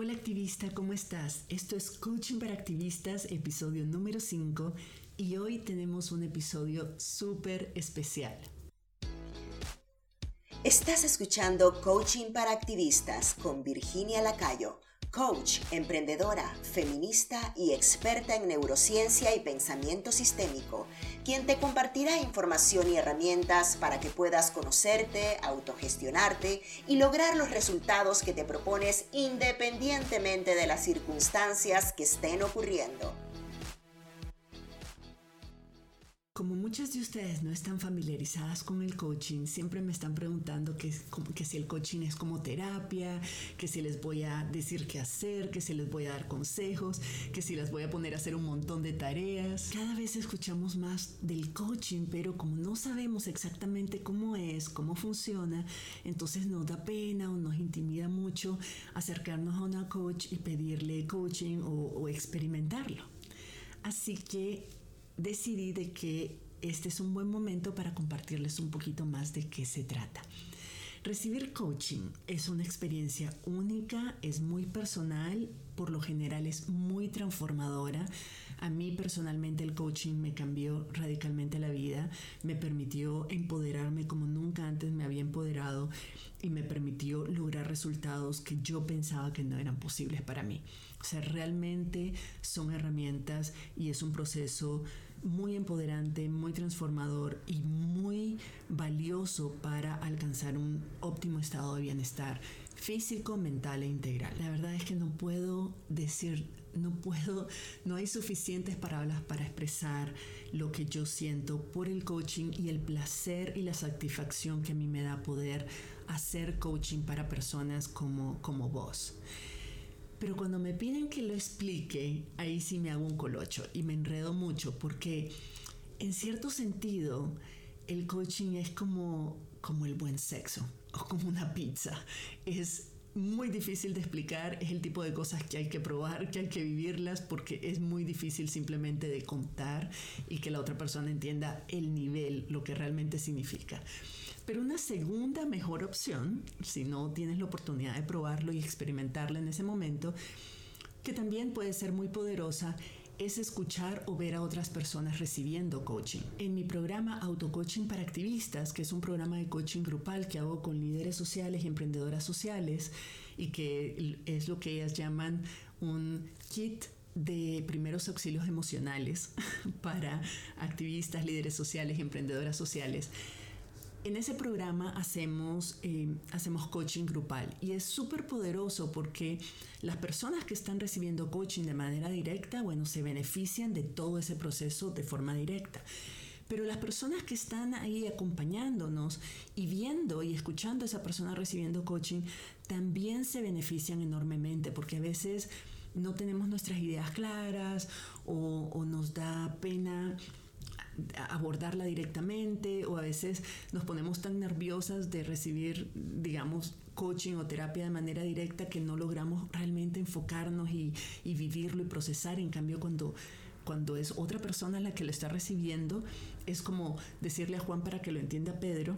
Hola activista, ¿cómo estás? Esto es Coaching para Activistas, episodio número 5 y hoy tenemos un episodio súper especial. Estás escuchando Coaching para Activistas con Virginia Lacayo coach, emprendedora, feminista y experta en neurociencia y pensamiento sistémico, quien te compartirá información y herramientas para que puedas conocerte, autogestionarte y lograr los resultados que te propones independientemente de las circunstancias que estén ocurriendo. Como muchas de ustedes no están familiarizadas con el coaching, siempre me están preguntando que, que, si el coaching es como terapia, que si les voy a decir qué hacer, que si les voy a dar consejos, que si las voy a poner a hacer un montón de tareas. Cada vez escuchamos más del coaching, pero como no sabemos exactamente cómo es, cómo funciona, entonces nos da pena o nos intimida mucho acercarnos a una coach y pedirle coaching o, o experimentarlo. Así que decidí de que este es un buen momento para compartirles un poquito más de qué se trata. Recibir coaching es una experiencia única, es muy personal, por lo general es muy transformadora. A mí personalmente el coaching me cambió radicalmente la vida, me permitió empoderarme como nunca antes me había empoderado y me permitió lograr resultados que yo pensaba que no eran posibles para mí. O sea, realmente son herramientas y es un proceso muy empoderante, muy transformador y muy valioso para alcanzar un óptimo estado de bienestar físico, mental e integral. La verdad es que no puedo decir, no puedo, no hay suficientes palabras para expresar lo que yo siento por el coaching y el placer y la satisfacción que a mí me da poder hacer coaching para personas como, como vos. Pero cuando me piden que lo explique, ahí sí me hago un colocho y me enredo mucho porque en cierto sentido el coaching es como, como el buen sexo o como una pizza. Es muy difícil de explicar, es el tipo de cosas que hay que probar, que hay que vivirlas porque es muy difícil simplemente de contar y que la otra persona entienda el nivel, lo que realmente significa. Pero una segunda mejor opción, si no tienes la oportunidad de probarlo y experimentarlo en ese momento, que también puede ser muy poderosa, es escuchar o ver a otras personas recibiendo coaching. En mi programa Autocoaching para Activistas, que es un programa de coaching grupal que hago con líderes sociales y emprendedoras sociales, y que es lo que ellas llaman un kit de primeros auxilios emocionales para activistas, líderes sociales emprendedoras sociales en ese programa hacemos, eh, hacemos coaching grupal y es súper poderoso porque las personas que están recibiendo coaching de manera directa, bueno, se benefician de todo ese proceso de forma directa. Pero las personas que están ahí acompañándonos y viendo y escuchando a esa persona recibiendo coaching también se benefician enormemente porque a veces no tenemos nuestras ideas claras o, o nos da pena abordarla directamente o a veces nos ponemos tan nerviosas de recibir, digamos, coaching o terapia de manera directa que no logramos realmente enfocarnos y, vivirlo y procesar. En cambio, cuando cuando es otra persona la que lo está recibiendo, es como decirle a Juan para que lo entienda Pedro,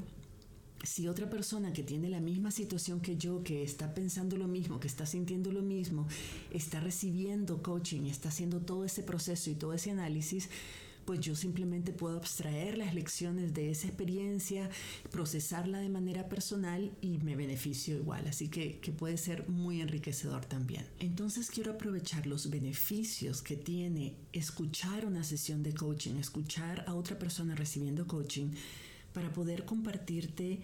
si otra persona que tiene la misma situación que yo, que está pensando lo mismo, que está sintiendo lo mismo, está recibiendo coaching, está haciendo todo ese proceso y todo ese análisis, pues yo simplemente puedo abstraer las lecciones de esa experiencia, procesarla de manera personal y me beneficio igual. Así que, que puede ser muy enriquecedor también. Entonces quiero aprovechar los beneficios que tiene escuchar una sesión de coaching, escuchar a otra persona recibiendo coaching para poder compartirte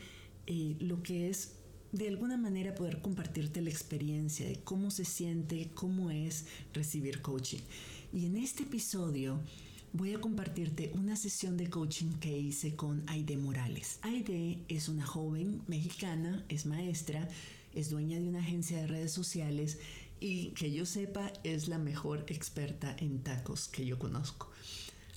eh, lo que es de alguna manera poder compartirte la experiencia de cómo se siente, cómo es recibir coaching. Y en este episodio voy a compartirte una sesión de coaching que hice con Aide Morales. Aide es una joven mexicana, es maestra, es dueña de una agencia de redes sociales y que yo sepa es la mejor experta en tacos que yo conozco.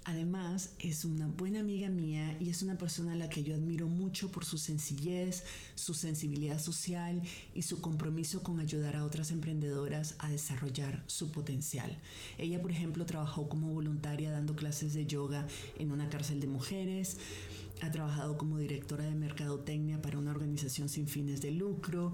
Además, es una buena amiga mía y es una persona a la que yo admiro mucho por su sencillez, su sensibilidad social y su compromiso con ayudar a otras emprendedoras a desarrollar su potencial. Ella, por ejemplo, trabajó como voluntaria dando clases de yoga en una cárcel de mujeres. ha trabajado como directora de mercadotecnia para una organización sin fines de lucro.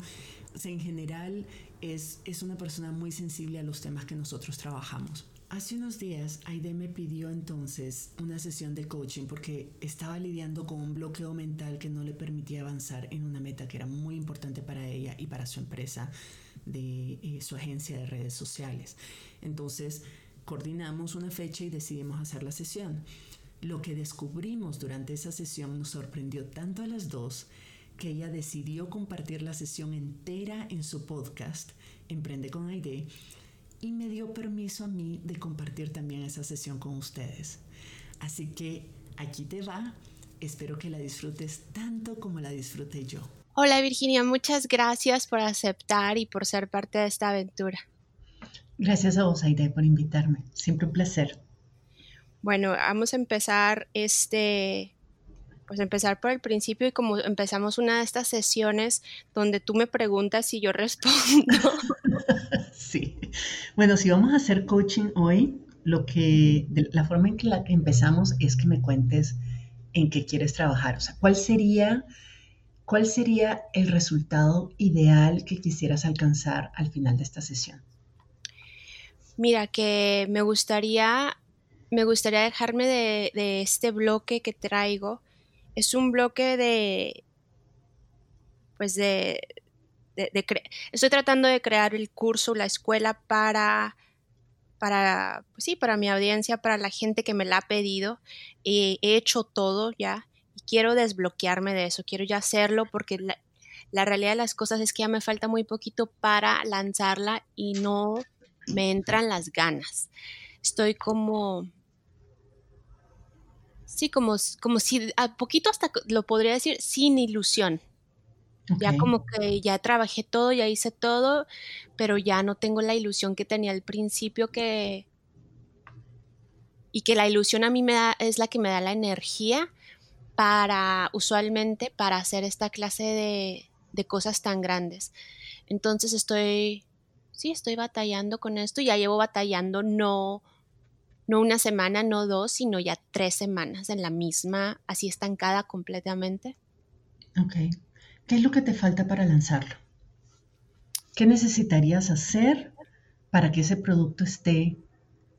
en general es, es una persona muy sensible a los temas que nosotros trabajamos. Hace unos días Aide me pidió entonces una sesión de coaching porque estaba lidiando con un bloqueo mental que no le permitía avanzar en una meta que era muy importante para ella y para su empresa de eh, su agencia de redes sociales. Entonces coordinamos una fecha y decidimos hacer la sesión. Lo que descubrimos durante esa sesión nos sorprendió tanto a las dos que ella decidió compartir la sesión entera en su podcast Emprende con Aide y me dio permiso a mí de compartir también esa sesión con ustedes. Así que aquí te va. Espero que la disfrutes tanto como la disfruté yo. Hola Virginia, muchas gracias por aceptar y por ser parte de esta aventura. Gracias a vos, Aide, por invitarme. Siempre un placer. Bueno, vamos a empezar este, pues empezar por el principio y como empezamos una de estas sesiones donde tú me preguntas y yo respondo. Sí. Bueno, si vamos a hacer coaching hoy, lo que, la forma en que la empezamos es que me cuentes en qué quieres trabajar. O sea, ¿cuál sería, cuál sería el resultado ideal que quisieras alcanzar al final de esta sesión? Mira, que me gustaría, me gustaría dejarme de, de este bloque que traigo. Es un bloque de, pues de, estoy tratando de crear el curso, la escuela para, para, pues sí, para mi audiencia, para la gente que me la ha pedido. he hecho todo ya y quiero desbloquearme de eso, quiero ya hacerlo porque la, la realidad de las cosas es que ya me falta muy poquito para lanzarla y no me entran las ganas. Estoy como, sí, como, como si a poquito hasta lo podría decir sin ilusión. Ya como que ya trabajé todo, ya hice todo, pero ya no tengo la ilusión que tenía al principio que... Y que la ilusión a mí me da, es la que me da la energía para, usualmente, para hacer esta clase de, de cosas tan grandes. Entonces estoy, sí, estoy batallando con esto. Ya llevo batallando no, no una semana, no dos, sino ya tres semanas en la misma, así estancada completamente. Ok. ¿Qué es lo que te falta para lanzarlo? ¿Qué necesitarías hacer para que ese producto esté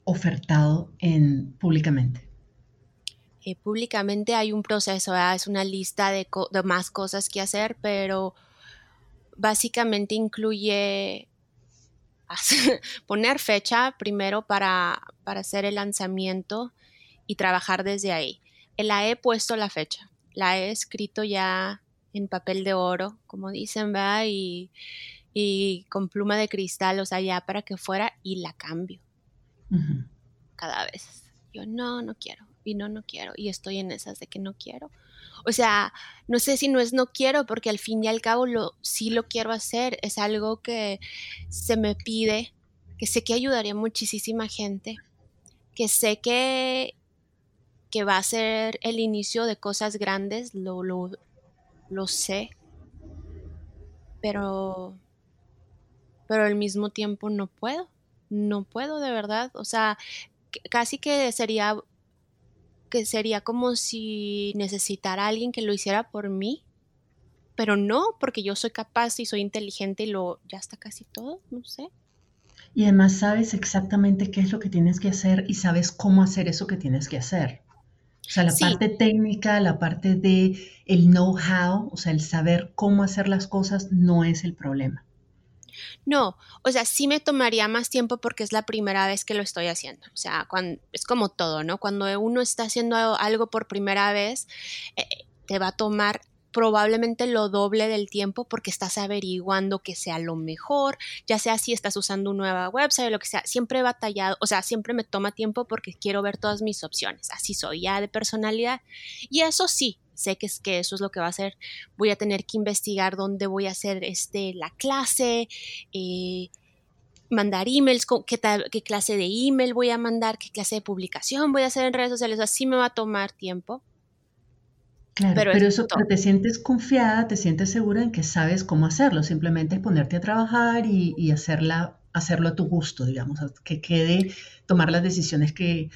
ofertado en, públicamente? Eh, públicamente hay un proceso, es una lista de, más cosas que hacer, pero básicamente incluye poner fecha primero para, para hacer el lanzamiento y trabajar desde ahí. La he puesto la fecha, la he escrito ya en papel de oro, como dicen, ¿verdad? Y, con pluma de cristal, o sea, ya para que fuera y la cambio. Cada vez. Yo no, no quiero. Y no, no quiero. Y estoy en esas de que no quiero. O sea, no sé si no es no quiero, porque al fin y al cabo lo, sí lo quiero hacer. Es algo que se me pide, que sé que ayudaría muchísima gente, que sé que, que va a ser el inicio de cosas grandes, lo, lo, lo sé, pero, pero al mismo tiempo no puedo, no puedo de verdad, o sea, casi que sería que sería como si necesitara a alguien que lo hiciera por mí, pero no, porque yo soy capaz y soy inteligente y lo ya está casi todo, no sé. Y además sabes exactamente qué es lo que tienes que hacer y sabes cómo hacer eso que tienes que hacer. O sea, la parte técnica, la parte de el know-how, o sea, el saber cómo hacer las cosas no es el problema. No, o sea, sí me tomaría más tiempo porque es la primera vez que lo estoy haciendo. O sea, cuando, es como todo, ¿no? Cuando uno está haciendo algo por primera vez, eh, te va a tomar probablemente lo doble del tiempo porque estás averiguando que sea lo mejor, ya sea si estás usando una nueva website o lo que sea. Siempre he batallado, o sea, siempre me toma tiempo porque quiero ver todas mis opciones. Así soy ya de personalidad. Y eso sí, sé que, es, que eso es lo que va a hacer. Voy a tener que investigar dónde voy a hacer este, la clase. Eh, mandar emails, qué, qué clase de email voy a mandar, qué clase de publicación voy a hacer en redes sociales, así me va a tomar tiempo. Claro, pero, eso, te sientes confiada, te sientes segura en que sabes cómo hacerlo, simplemente es ponerte a trabajar y, hacerla, hacerlo a tu gusto, digamos, que quede, tomar las decisiones que,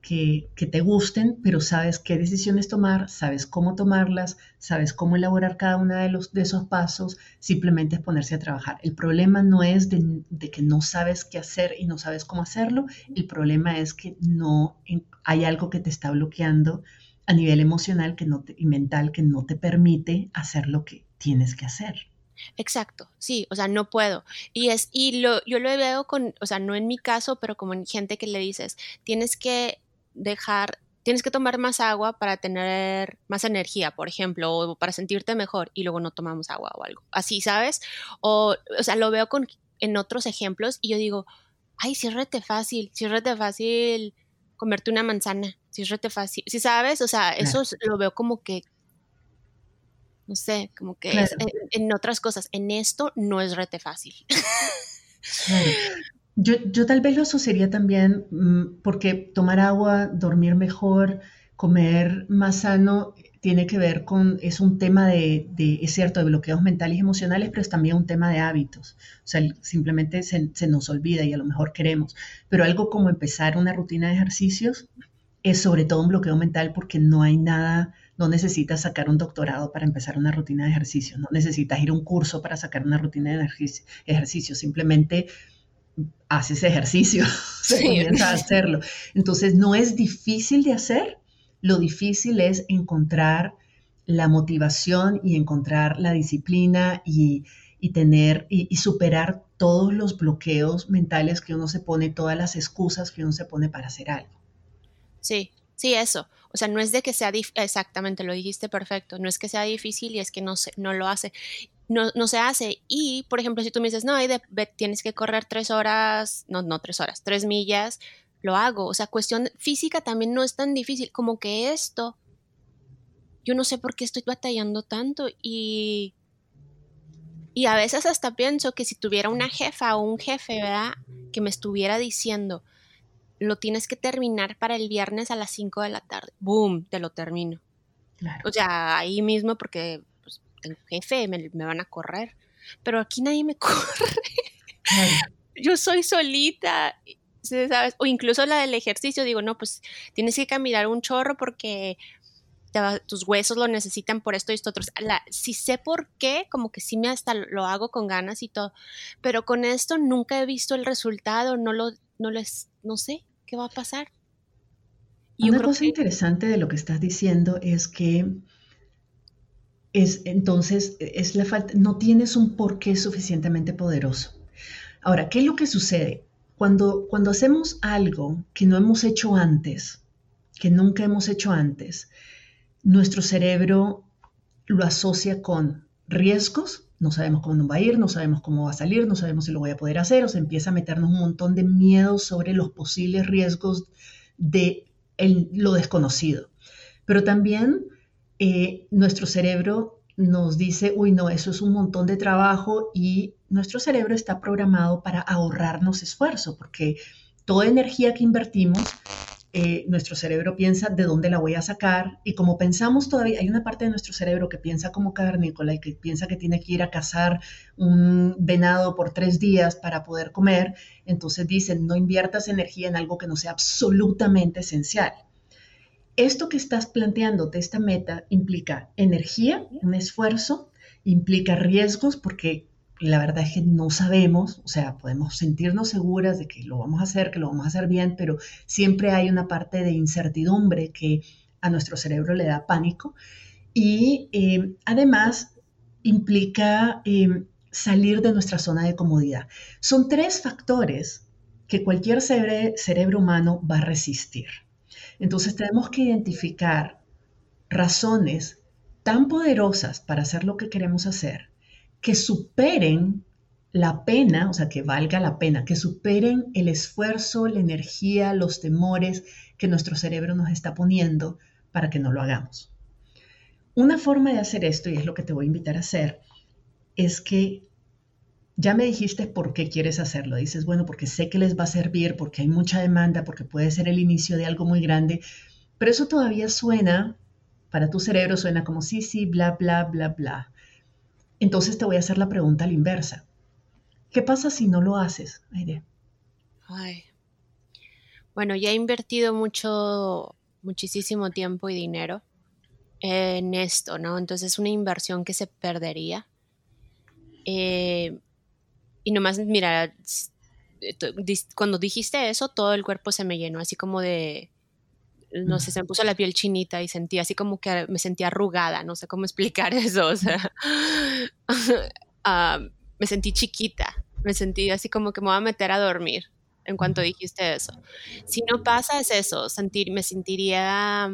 que, te gusten, pero sabes qué decisiones tomar, sabes cómo tomarlas, sabes cómo elaborar cada uno de, los, de esos pasos, simplemente es ponerse a trabajar. El problema no es de, que no sabes qué hacer y no sabes cómo hacerlo, el problema es que no hay algo que te está bloqueando a nivel emocional que no y mental que no te permite hacer lo que tienes que hacer. Exacto, sí, o sea, no puedo. Y es, y lo, yo lo veo con, o sea, no en mi caso, pero como en gente que le dices, tienes que dejar, tienes que tomar más agua para tener más energía, por ejemplo, o para sentirte mejor, y luego no tomamos agua o algo. Así, ¿sabes? O, o sea, lo veo con, en otros ejemplos y yo digo, ay, rete fácil, rete fácil comerte una manzana, sí es rete fácil, sí sabes, o sea, eso lo veo como que no sé, como que en, otras cosas. En esto no es rete fácil. Yo, yo, tal vez lo asociaría también mm, porque tomar agua, dormir mejor, comer más sano, tiene que ver con, es un tema de, de, es cierto, de bloqueos mentales y emocionales, pero es también un tema de hábitos. O sea, simplemente se, se nos olvida y a lo mejor queremos. Pero algo como empezar una rutina de ejercicios es sobre todo un bloqueo mental porque no hay nada no necesitas sacar un doctorado para empezar una rutina de ejercicio, no necesitas ir a un curso para sacar una rutina de ejercicio, simplemente haces ejercicio, se comienza a hacerlo. Entonces, no es difícil de hacer, lo difícil es encontrar la motivación y encontrar la disciplina y, tener y, superar todos los bloqueos mentales que uno se pone, todas las excusas que uno se pone para hacer algo. Sí, sí, eso. O sea, no es de que sea exactamente, lo dijiste perfecto, no es que sea difícil y es que no, se, no lo hace. No, no, se hace. Y, por ejemplo, si tú me dices, no, tienes que correr tres horas, no, no tres horas, tres millas, lo hago. O sea, cuestión física también no es tan difícil como que esto. Yo no sé por qué estoy batallando tanto y, y a veces hasta pienso que si tuviera una jefa o un jefe, ¿verdad? Que me estuviera diciendo, lo tienes que terminar para el viernes a las 5 de la tarde. ¡Boom! Te lo termino. O sea, ahí mismo porque pues, tengo jefe, me, van a correr. Pero aquí nadie me corre. Yo soy solita. ¿Sabes? O incluso la del ejercicio, digo, no, pues tienes que caminar un chorro porque tus huesos lo necesitan por esto y esto otro. si sé por qué, como que sí me hasta lo hago con ganas y todo, pero con esto nunca he visto el resultado, no lo, no les, no sé, ¿Qué va a pasar? Y Una cosa interesante de lo que estás diciendo es que es entonces es la falta, no tienes un porqué suficientemente poderoso. Ahora, ¿qué es lo que sucede? Cuando, cuando hacemos algo que no hemos hecho antes, que nunca hemos hecho antes, nuestro cerebro lo asocia con riesgos no sabemos cómo nos va a ir, no sabemos cómo va a salir, no sabemos si lo voy a poder hacer, o se empieza a meternos un montón de miedo sobre los posibles riesgos de lo desconocido. Pero también eh, nuestro cerebro nos dice, uy, no, eso es un montón de trabajo y nuestro cerebro está programado para ahorrarnos esfuerzo, porque toda energía que invertimos eh, nuestro cerebro piensa de dónde la voy a sacar y como pensamos todavía, hay una parte de nuestro cerebro que piensa como cavernícola y que piensa que tiene que ir a cazar un venado por tres días para poder comer, entonces dicen, no inviertas energía en algo que no sea absolutamente esencial. Esto que estás planteándote, esta meta, implica energía, un esfuerzo, implica riesgos porque la verdad es que no sabemos, o sea, podemos sentirnos seguras de que lo vamos a hacer, que lo vamos a hacer bien, pero siempre hay una parte de incertidumbre que a nuestro cerebro le da pánico y eh, además implica eh, salir de nuestra zona de comodidad. Son tres factores que cualquier cerebro humano va a resistir. Entonces tenemos que identificar razones tan poderosas para hacer lo que queremos hacer que superen la pena, o sea, que valga la pena, que superen el esfuerzo, la energía, los temores que nuestro cerebro nos está poniendo para que no lo hagamos. Una forma de hacer esto, y es lo que te voy a invitar a hacer, es que ya me dijiste por qué quieres hacerlo. Dices, bueno, porque sé que les va a servir, porque hay mucha demanda, porque puede ser el inicio de algo muy grande, pero eso todavía suena, para tu cerebro suena como sí, sí, bla, bla, bla, bla. Entonces te voy a hacer la pregunta a la inversa. ¿Qué pasa si no lo haces, Aide? Ay. Bueno, ya he invertido mucho, muchísimo tiempo y dinero en esto, ¿no? Entonces es una inversión que se perdería. Eh, y nomás, mira, cuando dijiste eso, todo el cuerpo se me llenó, así como de, no sé, se me puso la piel chinita y sentí así como que me sentía arrugada, no sé cómo explicar eso, o sea, ah, me sentí chiquita, me sentí así como que me voy a meter a dormir en cuanto dijiste eso. Si no pasa es eso, sentir, me sentiría,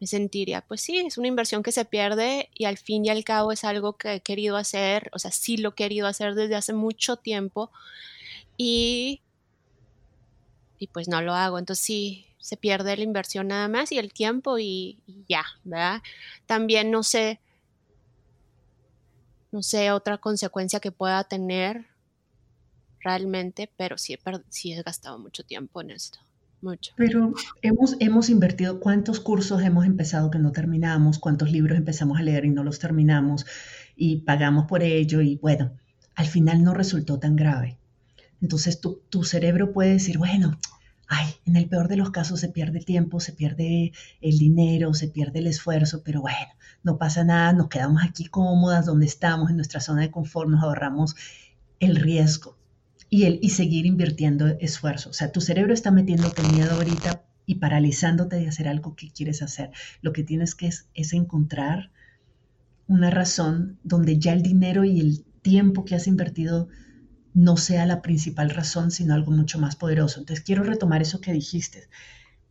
me sentiría, pues sí, es una inversión que se pierde y al fin y al cabo es algo que he querido hacer, o sea, sí lo he querido hacer desde hace mucho tiempo y, y pues no lo hago, entonces sí, se pierde la inversión nada más y el tiempo y, ya, ¿verdad? También no sé, no sé, otra consecuencia que pueda tener realmente, pero sí he, he gastado mucho tiempo en esto. Mucho. Pero hemos, hemos invertido, ¿cuántos cursos hemos empezado que no terminamos? ¿Cuántos libros empezamos a leer y no los terminamos? Y pagamos por ello y bueno, al final no resultó tan grave. Entonces tu, tu cerebro puede decir, bueno, ay, en el peor de los casos se pierde el tiempo, se pierde el dinero, se pierde el esfuerzo, pero bueno, no pasa nada, nos quedamos aquí cómodas donde estamos, en nuestra zona de confort, nos ahorramos el riesgo y, el, y seguir invirtiendo esfuerzo. O sea, tu cerebro está metiéndote miedo ahorita y paralizándote de hacer algo que quieres hacer. Lo que tienes que es, es encontrar una razón donde ya el dinero y el tiempo que has invertido no sea la principal razón, sino algo mucho más poderoso. Entonces quiero retomar eso que dijiste.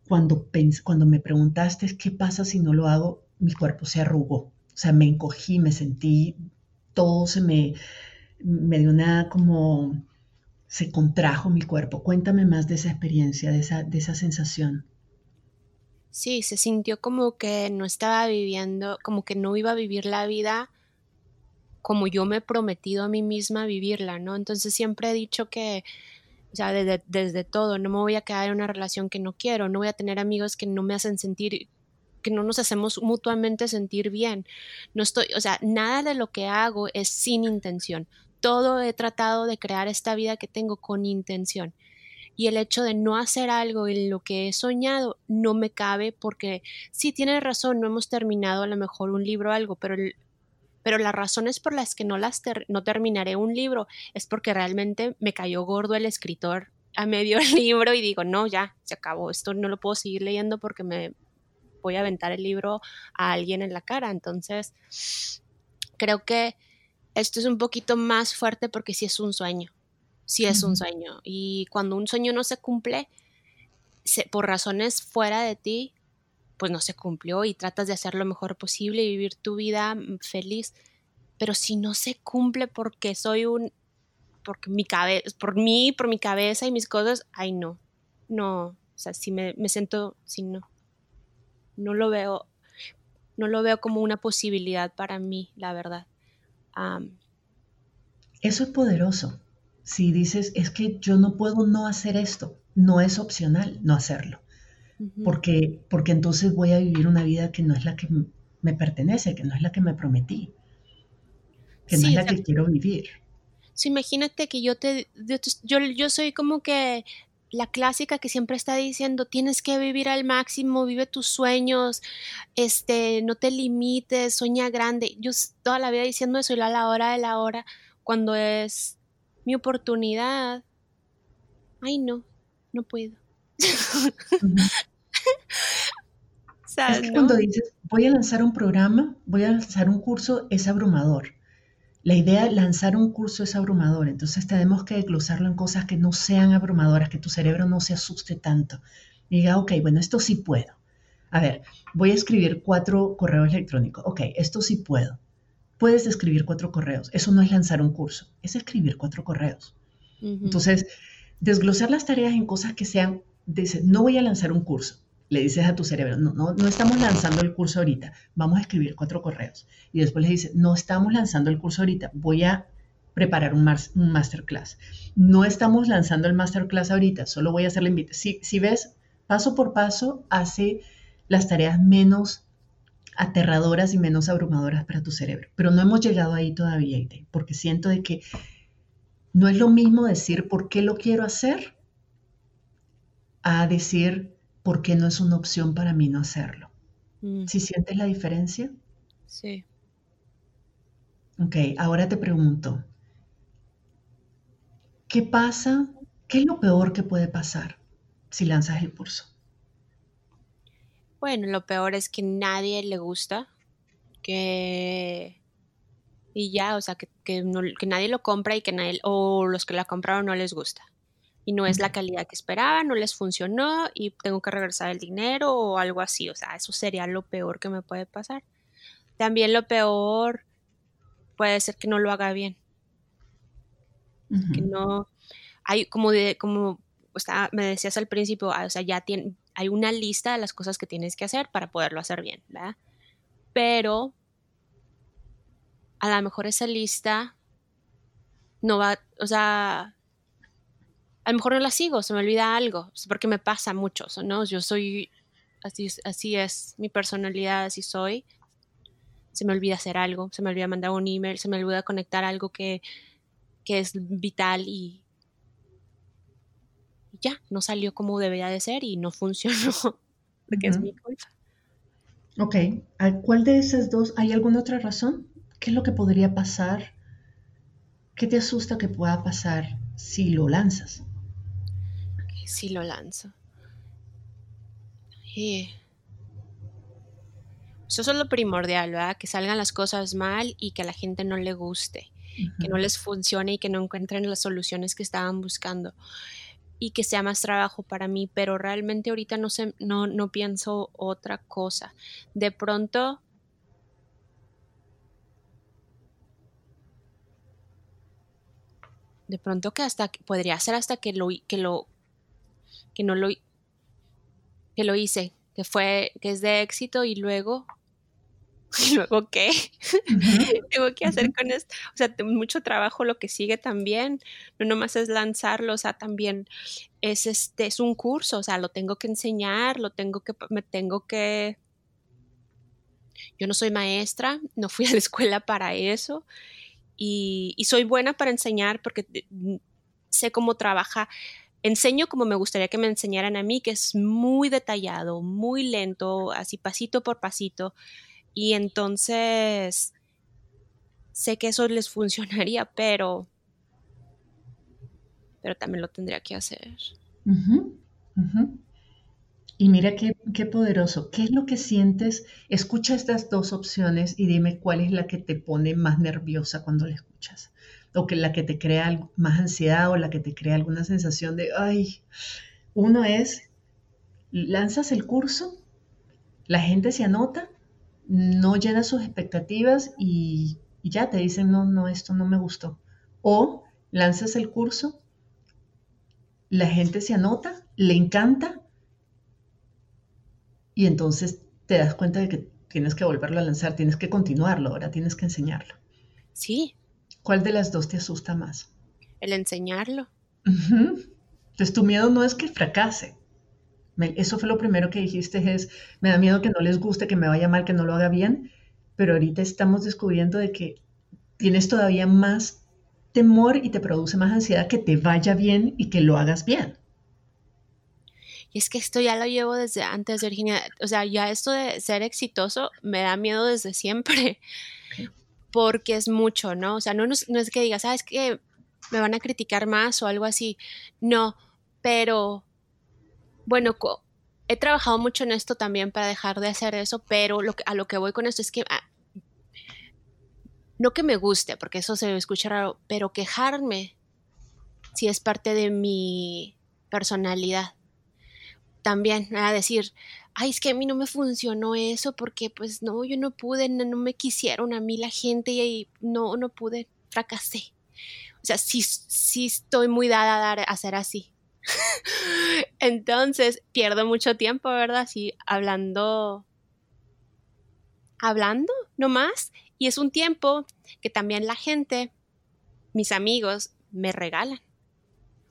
Cuando, cuando me preguntaste qué pasa si no lo hago, mi cuerpo se arrugó. O sea, me encogí, me sentí, todo se me, me dio una como, se contrajo mi cuerpo. Cuéntame más de esa experiencia, de esa, de esa sensación. Sí, se sintió como que no estaba viviendo, como que no iba a vivir la vida como yo me he prometido a mí misma vivirla, ¿no? Entonces siempre he dicho que, o sea, desde, desde, todo, no me voy a quedar en una relación que no quiero, no voy a tener amigos que no me hacen sentir que no nos hacemos mutuamente sentir bien. No estoy, o sea, nada de lo que hago es sin intención. Todo he tratado de crear esta vida que tengo con intención. Y el hecho de no hacer algo en lo que he soñado no me cabe porque sí tienes razón, no hemos terminado a lo mejor un libro o algo, pero el, pero las razones por las que no, las no terminaré un libro es porque realmente me cayó gordo el escritor a medio libro y digo, no, ya, se acabó, esto no lo puedo seguir leyendo porque me voy a aventar el libro a alguien en la cara. Entonces, creo que esto es un poquito más fuerte porque sí es un sueño, sí es un sueño. Y cuando un sueño no se cumple, por razones fuera de ti, pues no se cumplió y tratas de hacer lo mejor posible y vivir tu vida mm, feliz. Pero si no se cumple porque soy un, porque mi cabeza, por mí, por mi cabeza y mis cosas, ay no, no, o sea, si me, me siento, si no, no lo veo, no lo veo como una posibilidad para mí, la verdad. Eso es poderoso. Si dices, es que yo no puedo no hacer esto, no es opcional no hacerlo porque, porque entonces voy a vivir una vida que no es la que me pertenece, que no es la que me prometí, que no es la que quiero vivir. Sí, imagínate que yo te, yo, yo soy como que la clásica que siempre está diciendo, tienes que vivir al máximo, vive tus sueños, este, no te limites, sueña grande. Yo toda la vida diciendo eso y a la hora de la hora, cuando es mi oportunidad, ay no, no puedo. es que cuando dices, voy a lanzar un programa, voy a lanzar un curso, es abrumador. La idea de lanzar un curso es abrumador, entonces tenemos que desglosarlo en cosas que no sean abrumadoras, que tu cerebro no se asuste tanto. Y diga, ok, bueno, esto sí puedo. A ver, voy a escribir cuatro correos electrónicos. Ok, esto sí puedo. Puedes escribir cuatro correos. Eso no es lanzar un curso, es escribir cuatro correos. Entonces, desglosar las tareas en cosas que sean dices, no voy a lanzar un curso. Le dices a tu cerebro, no, no, no estamos lanzando el curso ahorita, vamos a escribir cuatro correos. Y después le dices, no estamos lanzando el curso ahorita, voy a preparar un, un masterclass. No estamos lanzando el masterclass ahorita, solo voy a hacer la invitación. Si, si ves, paso por paso, hace las tareas menos aterradoras y menos abrumadoras para tu cerebro. Pero no hemos llegado ahí todavía, porque siento de que no es lo mismo decir por qué lo quiero hacer a decir por qué no es una opción para mí no hacerlo. Mm. ¿Si sientes la diferencia? Sí. Ok, ahora te pregunto, ¿qué pasa? ¿Qué es lo peor que puede pasar si lanzas el curso? Bueno, lo peor es que nadie le gusta, que y ya, o sea, que, que, nadie lo compra y que nadie, o los que la compraron no les gusta. Y no es la calidad que esperaban, no les funcionó y tengo que regresar el dinero o algo así. O sea, eso sería lo peor que me puede pasar. También lo peor puede ser que no lo haga bien. Que no, hay como de, como me decías al principio, ah, o sea, ya tiene, hay una lista de las cosas que tienes que hacer para poderlo hacer bien, ¿verdad? Pero a lo mejor esa lista no va, o sea, a lo mejor no la sigo, se me olvida algo, porque me pasa mucho, ¿no? Yo soy, así, así es mi personalidad, así soy. Se me olvida hacer algo, se me olvida mandar un email, se me olvida conectar algo que, es vital y, ya, no salió como debería de ser y no funcionó, porque es mi culpa. Ok, ¿cuál de esas dos? ¿Hay alguna otra razón? ¿Qué es lo que podría pasar? ¿Qué te asusta que pueda pasar si lo lanzas? Si lo lanzo. Eso es lo primordial, ¿verdad? Que salgan las cosas mal y que a la gente no le guste, que no les funcione y que no encuentren las soluciones que estaban buscando y que sea más trabajo para mí, pero realmente ahorita no, sé, no, no pienso otra cosa. De pronto de pronto que hasta podría ser hasta que lo que lo que no lo que lo hice, que fue que es de éxito y luego y luego qué tengo que hacer con esto o sea mucho trabajo lo que sigue también no nomás es lanzarlo o sea también es este es un curso o sea lo tengo que enseñar lo tengo que me tengo que yo no soy maestra no fui a la escuela para eso y, soy buena para enseñar porque mm, sé cómo trabaja. Enseño como me gustaría que me enseñaran a mí, que es muy detallado, muy lento, así pasito por pasito. Y entonces sé que eso les funcionaría, pero, pero también lo tendría que hacer. Y mira qué, qué, poderoso. ¿Qué es lo que sientes? Escucha estas dos opciones y dime cuál es la que te pone más nerviosa cuando la escuchas. O que la que te crea más ansiedad o la que te crea alguna sensación de, ay, uno es, lanzas el curso, la gente se anota, no llena sus expectativas y, y ya te dicen, no, no, esto no me gustó. O lanzas el curso, la gente se anota, le encanta, y entonces te das cuenta de que tienes que volverlo a lanzar, tienes que continuarlo, ahora tienes que enseñarlo. Sí. ¿Cuál de las dos te asusta más? El enseñarlo. Entonces tu miedo no es que fracase. eso fue lo primero que dijiste, es, me da miedo que no les guste, que me vaya mal, que no lo haga bien, pero ahorita estamos descubriendo de que tienes todavía más temor y te produce más ansiedad que te vaya bien y que lo hagas bien. Y es que esto ya lo llevo desde antes, Virginia. O sea, ya esto de ser exitoso me da miedo desde siempre. Porque es mucho, ¿no? O sea, no, no, es que digas, ¿sabes que me van a criticar más o algo así? No, pero bueno, he trabajado mucho en esto también para dejar de hacer eso, pero a lo que voy con esto es que ah, no que me guste, porque eso se escucha raro, pero quejarme si es parte de mi personalidad también a decir, ay, es que a mí no me funcionó eso porque pues no, yo no pude, no, me quisieron a mí la gente y no, no pude, fracasé. O sea, sí, sí estoy muy dada a, dar, a ser así. Entonces, pierdo mucho tiempo, ¿verdad? Sí, hablando, hablando nomás. Y es un tiempo que también la gente, mis amigos, me regalan.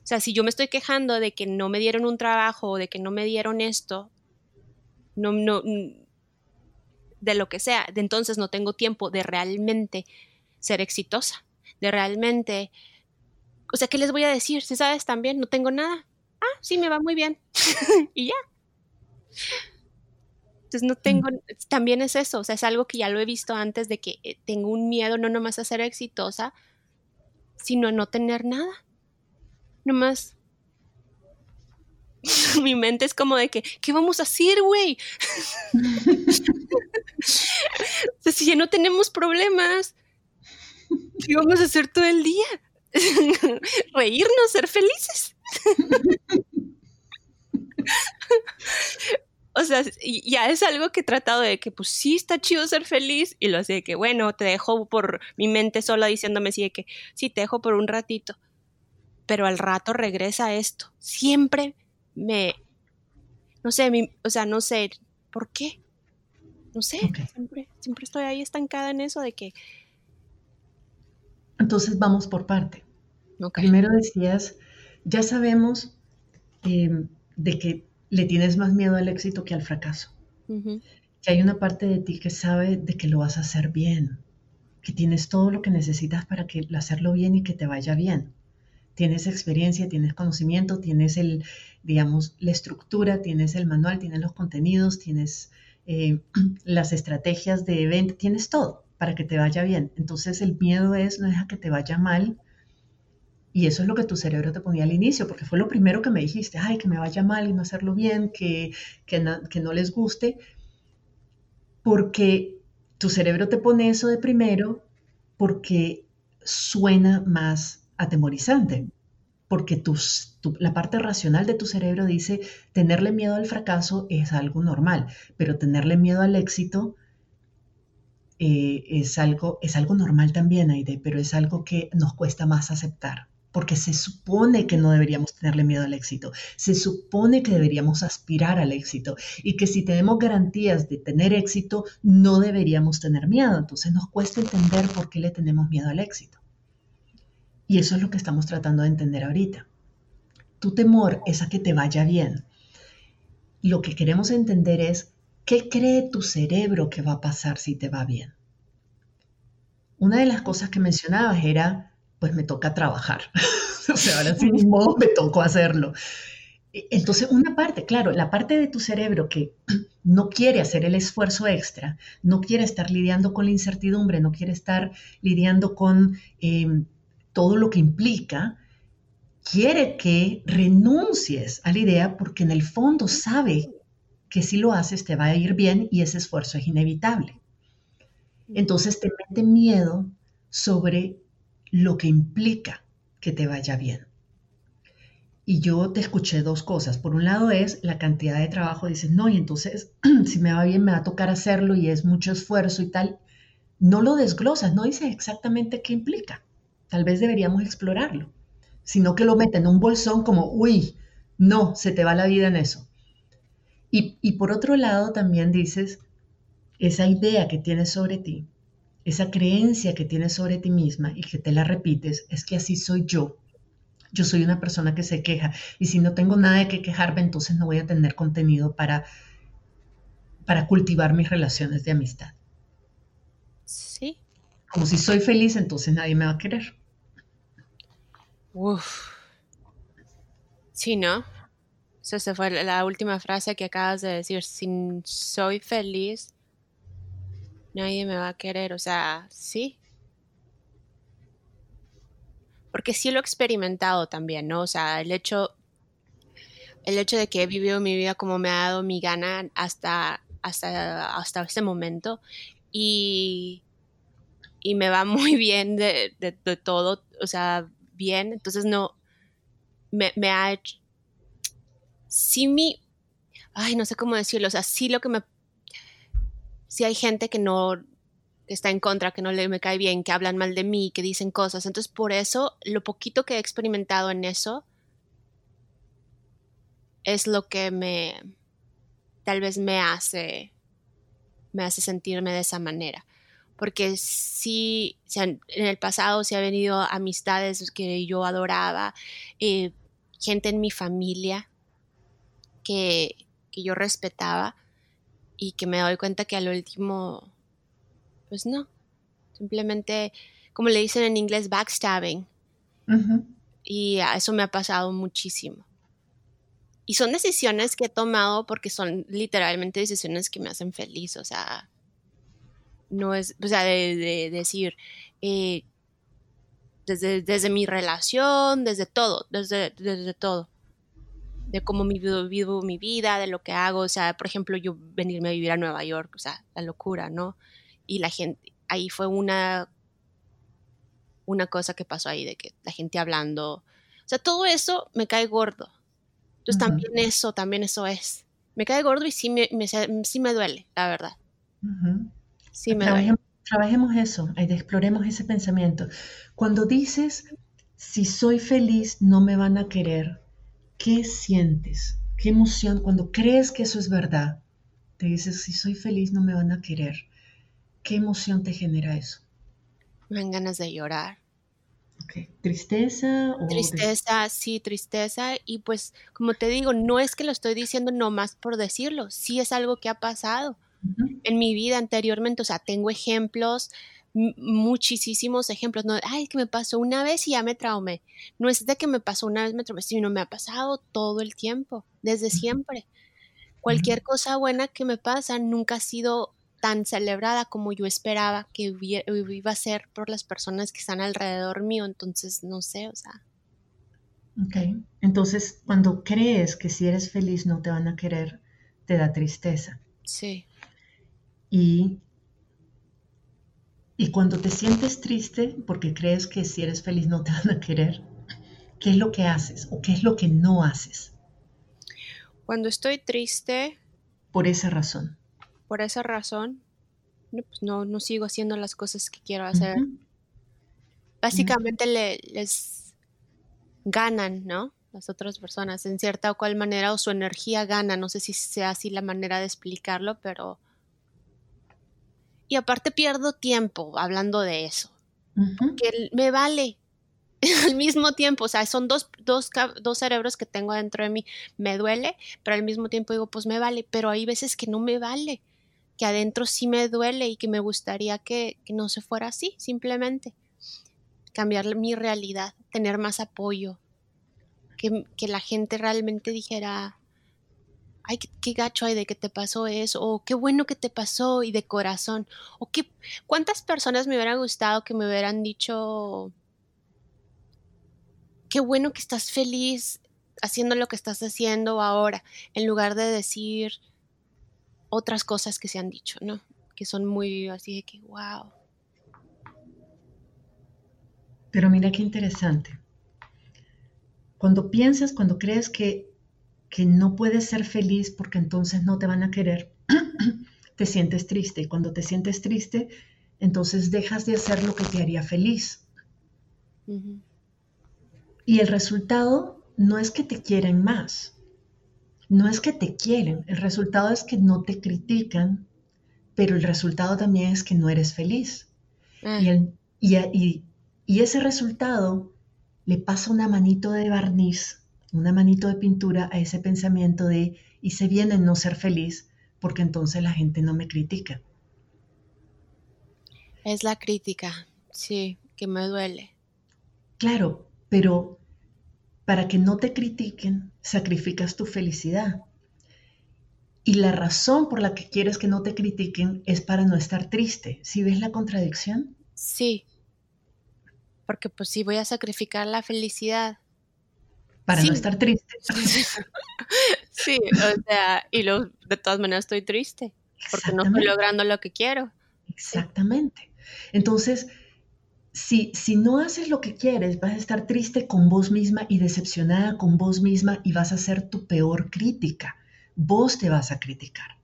O sea, si yo me estoy quejando de que no me dieron un trabajo o de que no me dieron esto, no, no, de lo que sea, de entonces no tengo tiempo de realmente ser exitosa, de realmente, o sea, ¿qué les voy a decir? Si sabes también, no tengo nada. ah, sí, me va muy bien. y ya. Entonces no tengo, también es eso, o sea, es algo que ya lo he visto antes de que eh, tengo un miedo no nomás a ser exitosa, sino a no tener nada. Nomás mi mente es como de que, ¿qué vamos a hacer, güey? si ya no tenemos problemas, ¿qué vamos a hacer todo el día? Reírnos, ser felices. o sea, ya es algo que he tratado de que, pues sí, está chido ser feliz, y lo hace que, bueno, te dejo por mi mente sola diciéndome así de que, sí, te dejo por un ratito, pero al rato regresa esto. Siempre me, no sé, o sea, no sé, ¿por qué? No sé, siempre, siempre estoy ahí estancada en eso de que... Entonces vamos por parte. Primero decías, ya sabemos em, de que le tienes más miedo al éxito que al fracaso. Que hay una parte de ti que sabe de que lo vas a hacer bien, que tienes todo lo que necesitas para que, hacerlo bien y que te vaya bien. Tienes experiencia, tienes conocimiento, tienes el, digamos, la estructura, tienes el manual, tienes los contenidos, tienes eh, las estrategias de evento, tienes todo para que te vaya bien. Entonces el miedo es no deja que te vaya mal y eso es lo que tu cerebro te ponía al inicio, porque fue lo primero que me dijiste, ay, que me vaya mal y no hacerlo bien, que, que, no, les guste, porque tu cerebro te pone eso de primero porque suena más atemorizante, porque la parte racional de tu cerebro dice, tenerle miedo al fracaso es algo normal, pero tenerle miedo al éxito eh, es, algo, es algo normal también, Aide, pero es algo que nos cuesta más aceptar porque se supone que no deberíamos tenerle miedo al éxito, se supone que deberíamos aspirar al éxito y que si tenemos garantías de tener éxito, no deberíamos tener miedo. Entonces nos cuesta entender por qué le tenemos miedo al éxito. Y eso es lo que estamos tratando de entender ahorita. Tu temor es a que te vaya bien. Lo que queremos entender es qué cree tu cerebro que va a pasar si te va bien. Una de las cosas que mencionabas era pues me toca trabajar. o sea, ahora sí mismo me tocó hacerlo. E, entonces, una parte, claro, la parte de tu cerebro que no quiere hacer el esfuerzo extra, no quiere estar lidiando con la incertidumbre, no quiere estar lidiando con em, todo lo que implica, quiere que renuncies a la idea porque en el fondo sabe que si lo haces te va a ir bien y ese esfuerzo es inevitable. Entonces te mete miedo sobre lo que implica que te vaya bien. Y yo te escuché dos cosas. Por un lado es la cantidad de trabajo. Dices, no, y entonces si me va bien me va a tocar hacerlo y es mucho esfuerzo y tal. No lo desglosas, no dices exactamente qué implica. Tal vez deberíamos explorarlo. Sino que lo meten en un bolsón como, uy, no, se te va la vida en eso. Y, y por otro lado también dices, esa idea que tienes sobre ti esa creencia que tienes sobre ti misma y que te la repites, es que así soy yo. Yo soy una persona que se queja y si no tengo nada de que quejarme, entonces no voy a tener contenido para, para cultivar mis relaciones de amistad. Sí. Como si soy feliz, entonces nadie me va a querer. Uf. Sí, ¿no? Esa fue la última frase que acabas de decir. Si soy feliz, nadie me va a querer, o sea, sí. Porque sí lo he experimentado también, ¿no? O sea, el hecho, el hecho de que he vivido mi vida como me ha dado mi gana hasta, hasta, hasta este momento y, y me va muy bien de, de, todo, o sea, bien, entonces no, me, ha hecho, mi, ay, no sé cómo decirlo, o sea, sí lo que me si hay gente que no que está en contra, que no le me cae bien, que hablan mal de mí, que dicen cosas. Entonces, por eso, lo poquito que he experimentado en eso es lo que me tal vez me hace me hace sentirme de esa manera. Porque sí, en el pasado se ha venido amistades que yo adoraba, eh, gente en mi familia que, que yo respetaba, y que me doy cuenta que al último, pues no, simplemente, como le dicen en inglés, backstabbing. Y a eso me ha pasado muchísimo. y son decisiones que he tomado porque son literalmente decisiones que me hacen feliz, o sea, no es, o sea, de, decir, eh, desde, desde, mi relación, desde todo, desde, desde todo, de cómo vivo, vivo mi vida, de lo que hago, o sea, por ejemplo, yo venirme a vivir a Nueva York, o sea, la locura, ¿no? Y la gente, ahí fue una, una cosa que pasó ahí, de que la gente hablando, o sea, todo eso me cae gordo, entonces también eso, también eso es. Me cae gordo y sí me, sí me duele, la verdad. Sí me trabajemos. Trabajemos eso, exploremos ese pensamiento. Cuando dices, si soy feliz, no me van a querer, ¿qué sientes? ¿Qué emoción? Cuando crees que eso es verdad, te dices, si soy feliz, no me van a querer. ¿Qué emoción te genera eso? Me dan ganas de llorar. ¿Tristeza? tristeza, sí, tristeza. Y pues, como te digo, no es que lo estoy diciendo nomás por decirlo, sí es algo que ha pasado en mi vida anteriormente. O sea, tengo ejemplos, muchísimos ejemplos. No, ay, que me pasó una vez y ya me traumé. No es de que me pasó una vez, me traumé, sino me ha pasado todo el tiempo, desde siempre. Cualquier cosa buena que me pasa nunca ha sido tan celebrada como yo esperaba que iba a ser por las personas que están alrededor mío. Entonces, no sé, o sea. Ok, entonces cuando crees que si eres feliz no te van a querer, te da tristeza. Sí. Y, y cuando te sientes triste porque crees que si eres feliz no te van a querer, ¿qué es lo que haces o qué es lo que no haces? Cuando estoy triste. Por esa razón por esa razón, pues no, no sigo haciendo las cosas que quiero hacer. Básicamente les ganan, ¿no? Las otras personas, en cierta o cual manera, o su energía gana. No sé si sea así la manera de explicarlo, pero... Y aparte pierdo tiempo hablando de eso. Que me vale al mismo tiempo, o sea, son dos, dos, dos, cerebros que tengo dentro de mí. Me duele, pero al mismo tiempo digo, pues me vale, pero hay veces que no me vale que adentro sí me duele y que me gustaría que, no se fuera así, simplemente. Cambiar mi realidad, tener más apoyo, que, la gente realmente dijera, ay, qué, gacho hay de que te pasó eso, o qué bueno que te pasó y de corazón, o qué, cuántas personas me hubieran gustado que me hubieran dicho, qué bueno que estás feliz haciendo lo que estás haciendo ahora, en lugar de decir, otras cosas que se han dicho, ¿no? Que son muy así de que, wow. Pero mira qué interesante. Cuando piensas, cuando crees que, que no puedes ser feliz porque entonces no te van a querer, te sientes triste. Y cuando te sientes triste, entonces dejas de hacer lo que te haría feliz. Y el resultado no es que te quieren más, no es que te quieren, el resultado es que no te critican, pero el resultado también es que no eres feliz. Ah. Y, ese resultado le pasa una manito de barniz, una manito de pintura a ese pensamiento de hice bien en no ser feliz porque entonces la gente no me critica. Es la crítica, sí, que me duele. Claro, pero para que no te critiquen, sacrificas tu felicidad. Y la razón por la que quieres que no te critiquen es para no estar triste. ¿Sí ves la contradicción? Sí. Porque pues sí voy a sacrificar la felicidad. Para no estar triste. sí, o sea, y lo, de todas maneras estoy triste. Porque no estoy logrando lo que quiero. Exactamente. Entonces, si, si no haces lo que quieres, vas a estar triste con vos misma y decepcionada con vos misma y vas a ser tu peor crítica. Vos te vas a criticar.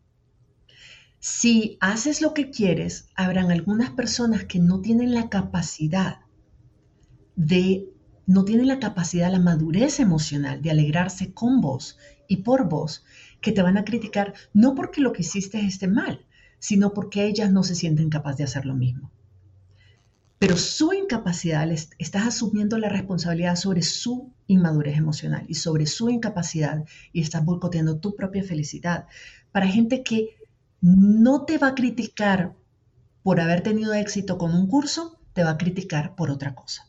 Si haces lo que quieres, habrán algunas personas que no tienen la capacidad de, no tienen la capacidad, la madurez emocional de alegrarse con vos y por vos, que te van a criticar no porque lo que hiciste esté mal, sino porque ellas no se sienten capaces de hacer lo mismo pero su incapacidad, estás asumiendo la responsabilidad sobre su inmadurez emocional y sobre su incapacidad y estás boicoteando tu propia felicidad. Para gente que no te va a criticar por haber tenido éxito con un curso, te va a criticar por otra cosa.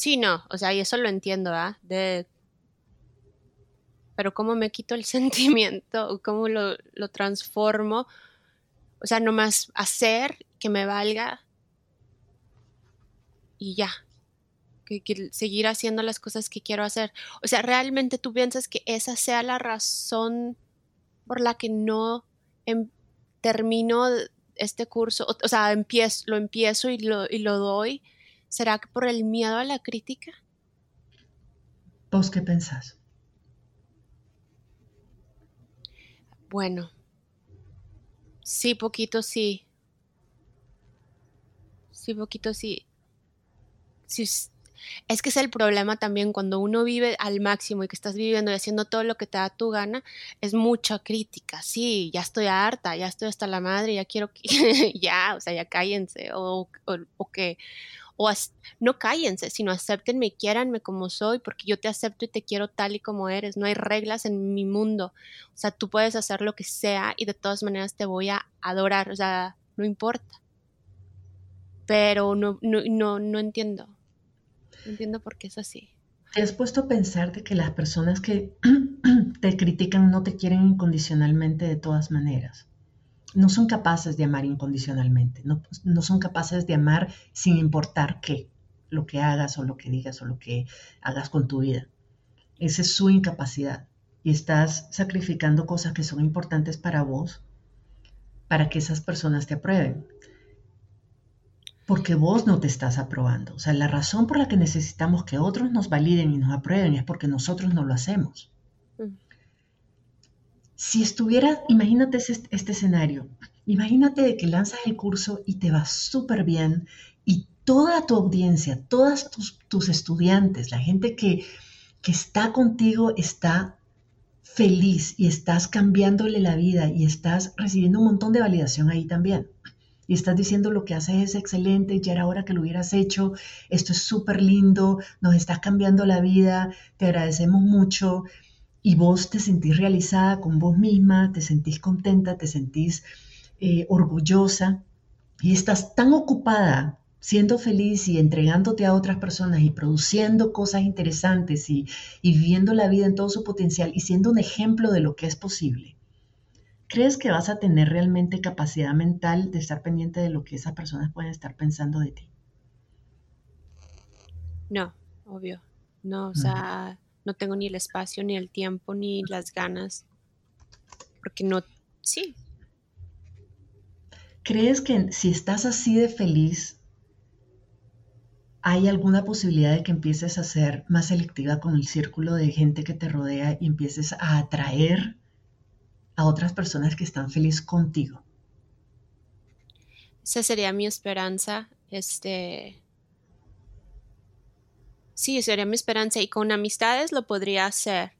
Sí, no, o sea, y eso lo entiendo, ¿ah? De pero cómo me quito el sentimiento, cómo lo, lo transformo, o sea, nomás hacer que me valga y ya, que, seguir haciendo las cosas que quiero hacer. O sea, realmente tú piensas que esa sea la razón por la que no em, termino este curso, o, sea, empiezo, lo empiezo y lo, y lo doy. ¿Será que por el miedo a la crítica? ¿Vos qué pensás? Bueno, sí, poquito sí. Sí, poquito sí. Si, es que es el problema también cuando uno vive al máximo y que estás viviendo y haciendo todo lo que te da tu gana, es mucha crítica. Sí, ya estoy harta, ya estoy hasta la madre, ya quiero que ya, o sea, ya cállense o, o, que o no cállense, sino acéptenme y quiéranme como soy, porque yo te acepto y te quiero tal y como eres. No hay reglas en mi mundo. O sea, tú puedes hacer lo que sea y de todas maneras te voy a adorar. O sea, no importa. Pero no, no, no, no entiendo entiendo por qué es así. ¿Te has puesto a pensar de que las personas que te critican no te quieren incondicionalmente de todas maneras? No son capaces de amar incondicionalmente, no, no son capaces de amar sin importar qué, lo que hagas o lo que digas o lo que hagas con tu vida. Esa es su incapacidad y estás sacrificando cosas que son importantes para vos para que esas personas te aprueben porque vos no te estás aprobando. O sea, la razón por la que necesitamos que otros nos validen y nos aprueben es porque nosotros no lo hacemos. Mm. Si estuviera, imagínate este, escenario, imagínate que lanzas el curso y te va súper bien y toda tu audiencia, todos tus, estudiantes, la gente que, que está contigo está feliz y estás cambiándole la vida y estás recibiendo un montón de validación ahí también. Y estás diciendo lo que haces es excelente, ya era hora que lo hubieras hecho, esto es súper lindo, nos estás cambiando la vida, te agradecemos mucho y vos te sentís realizada con vos misma, te sentís contenta, te sentís eh, orgullosa y estás tan ocupada siendo feliz y entregándote a otras personas y produciendo cosas interesantes y, y viviendo la vida en todo su potencial y siendo un ejemplo de lo que es posible ¿Crees que vas a tener realmente capacidad mental de estar pendiente de lo que esas personas pueden estar pensando de ti? No, obvio. No, o sea, no tengo ni el espacio, ni el tiempo, ni las ganas. Porque no, sí. ¿Crees que si estás así de feliz, hay alguna posibilidad de que empieces a ser más selectiva con el círculo de gente que te rodea y empieces a atraer a otras personas que están felices contigo. Esa sería mi esperanza. Este. Sí, sería mi esperanza. Y con amistades lo podría hacer.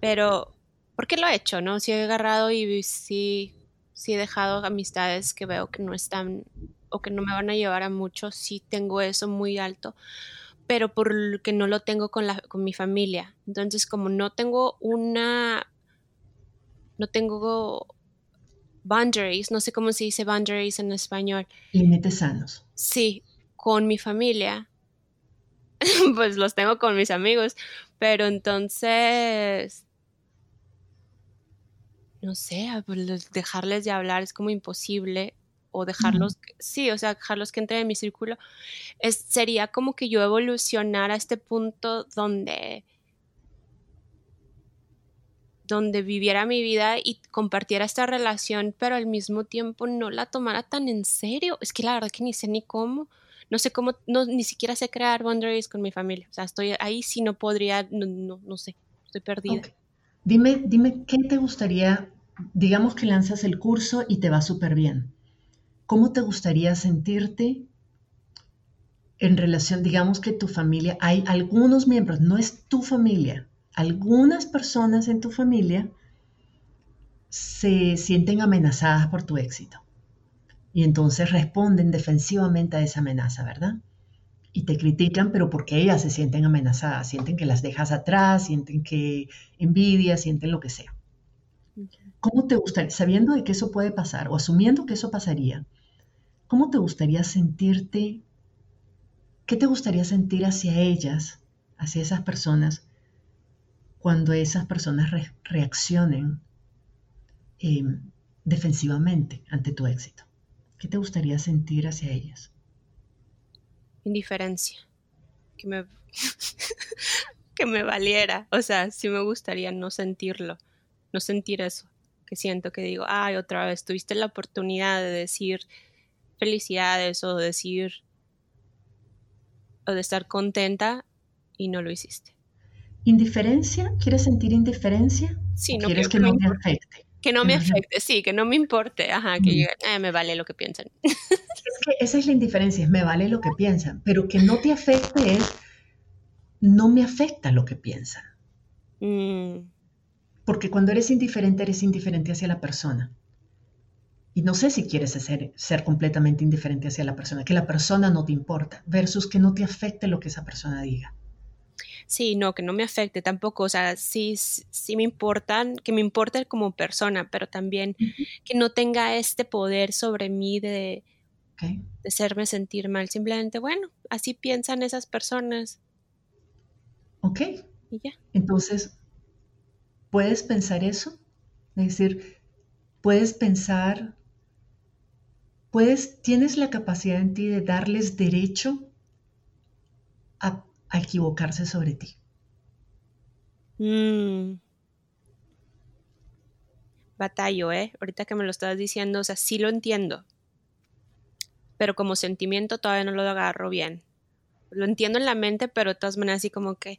Pero, ¿por qué lo he hecho? ¿No? Si he agarrado y sí, sí he dejado amistades que veo que no están o que no me van a llevar a mucho, sí tengo eso muy alto pero porque no lo tengo con, la, con mi familia. Entonces, como no tengo una no tengo boundaries, no sé cómo se dice boundaries en español. Límites sanos. Sí, con mi familia, pues los tengo con mis amigos, pero entonces, no sé, dejarles de hablar es como imposible o dejarlos, sí, o sea, dejarlos que entren en mi círculo, es, sería como que yo evolucionar a este punto donde donde viviera mi vida y compartiera esta relación, pero al mismo tiempo no la tomara tan en serio. Es que la verdad que ni sé ni cómo, no sé cómo, no, ni siquiera sé crear boundaries con mi familia. O sea, estoy ahí si no podría, no, no, sé, estoy perdida. Dime, dime, ¿qué te gustaría, digamos que lanzas el curso y te va súper bien? ¿Cómo te gustaría sentirte en relación, digamos que tu familia, hay algunos miembros, no es tu familia, algunas personas en tu familia se sienten amenazadas por tu éxito y entonces responden defensivamente a esa amenaza, ¿verdad? Y te critican, pero porque ellas se sienten amenazadas, sienten que las dejas atrás, sienten que envidia, sienten lo que sea. ¿Cómo te gustaría, sabiendo de que eso puede pasar o asumiendo que eso pasaría, cómo te gustaría sentirte, qué te gustaría sentir hacia ellas, hacia esas personas, cuando esas personas reaccionen em, defensivamente ante tu éxito? ¿Qué te gustaría sentir hacia ellas? Indiferencia. Que me, que me valiera. O sea, sí me gustaría no sentirlo, no sentir eso. Que siento que digo, ay, otra vez, tuviste la oportunidad de decir felicidades o decir o de estar contenta y no lo hiciste. ¿Indiferencia? ¿Quieres sentir indiferencia? Sí, no ¿Quieres que, no me afecte? Que no me afecte, sí, que no me importe, ajá, que mm. me vale lo que piensan. Es que esa es la indiferencia, es me vale lo que piensan, pero que no te afecte es no me afecta lo que piensan. Mm. Porque cuando eres indiferente, eres indiferente hacia la persona. Y no sé si quieres ser, ser completamente indiferente hacia la persona, que la persona no te importa, versus que no te afecte lo que esa persona diga. Sí, no, que no me afecte tampoco. O sea, sí, sí me importan, que me importe como persona, pero también que no tenga este poder sobre mí de, de hacerme sentir mal. Simplemente, bueno, así piensan esas personas. Ok. Y ya. Entonces, ¿puedes pensar eso? Es decir, puedes pensar puedes, tienes la capacidad en ti de darles derecho a, equivocarse sobre ti. Mm. Batallo, ¿eh? Ahorita que me lo estabas diciendo, o sea, sí lo entiendo, pero como sentimiento todavía no lo agarro bien. Lo entiendo en la mente, pero de todas maneras así como que,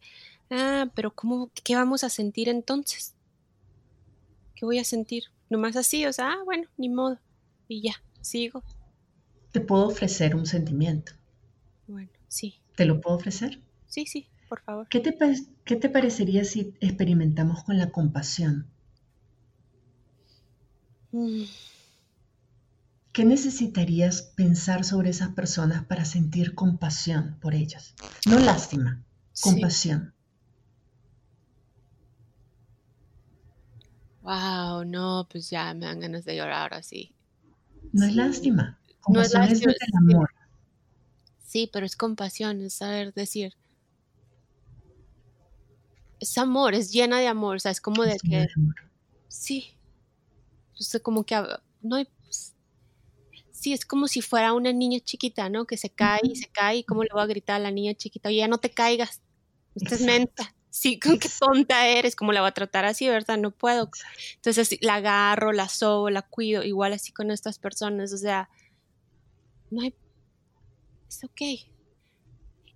ah, pero ¿cómo, qué vamos a sentir entonces? ¿Qué voy a sentir? Nomás así, o sea, ah, bueno, ni modo. Y ya sigo. Te puedo ofrecer un sentimiento. Bueno, sí. ¿Te lo puedo ofrecer? Sí, sí, por favor. ¿Qué te, qué te parecería si experimentamos con la compasión? Mm. ¿Qué necesitarías pensar sobre esas personas para sentir compasión por ellas? No lástima, compasión. Wow, no, pues ya me dan ganas de llorar ahora sí. No es lástima. Compasión no es, el amor. Sí, pero es compasión, es saber decir. Es amor, es llena de amor, o sea, es como de que. sí. Entonces, como que no hay. Sí, es como si fuera una niña chiquita, ¿no? Que se cae y se cae, y cómo le voy a gritar a la niña chiquita, oye, ya no te caigas, estás menta sí, con qué tonta eres, ¿cómo la voy a tratar así, verdad? No puedo. Entonces la agarro, la sobo, la cuido, igual así con estas personas, o sea, no hay, es ok.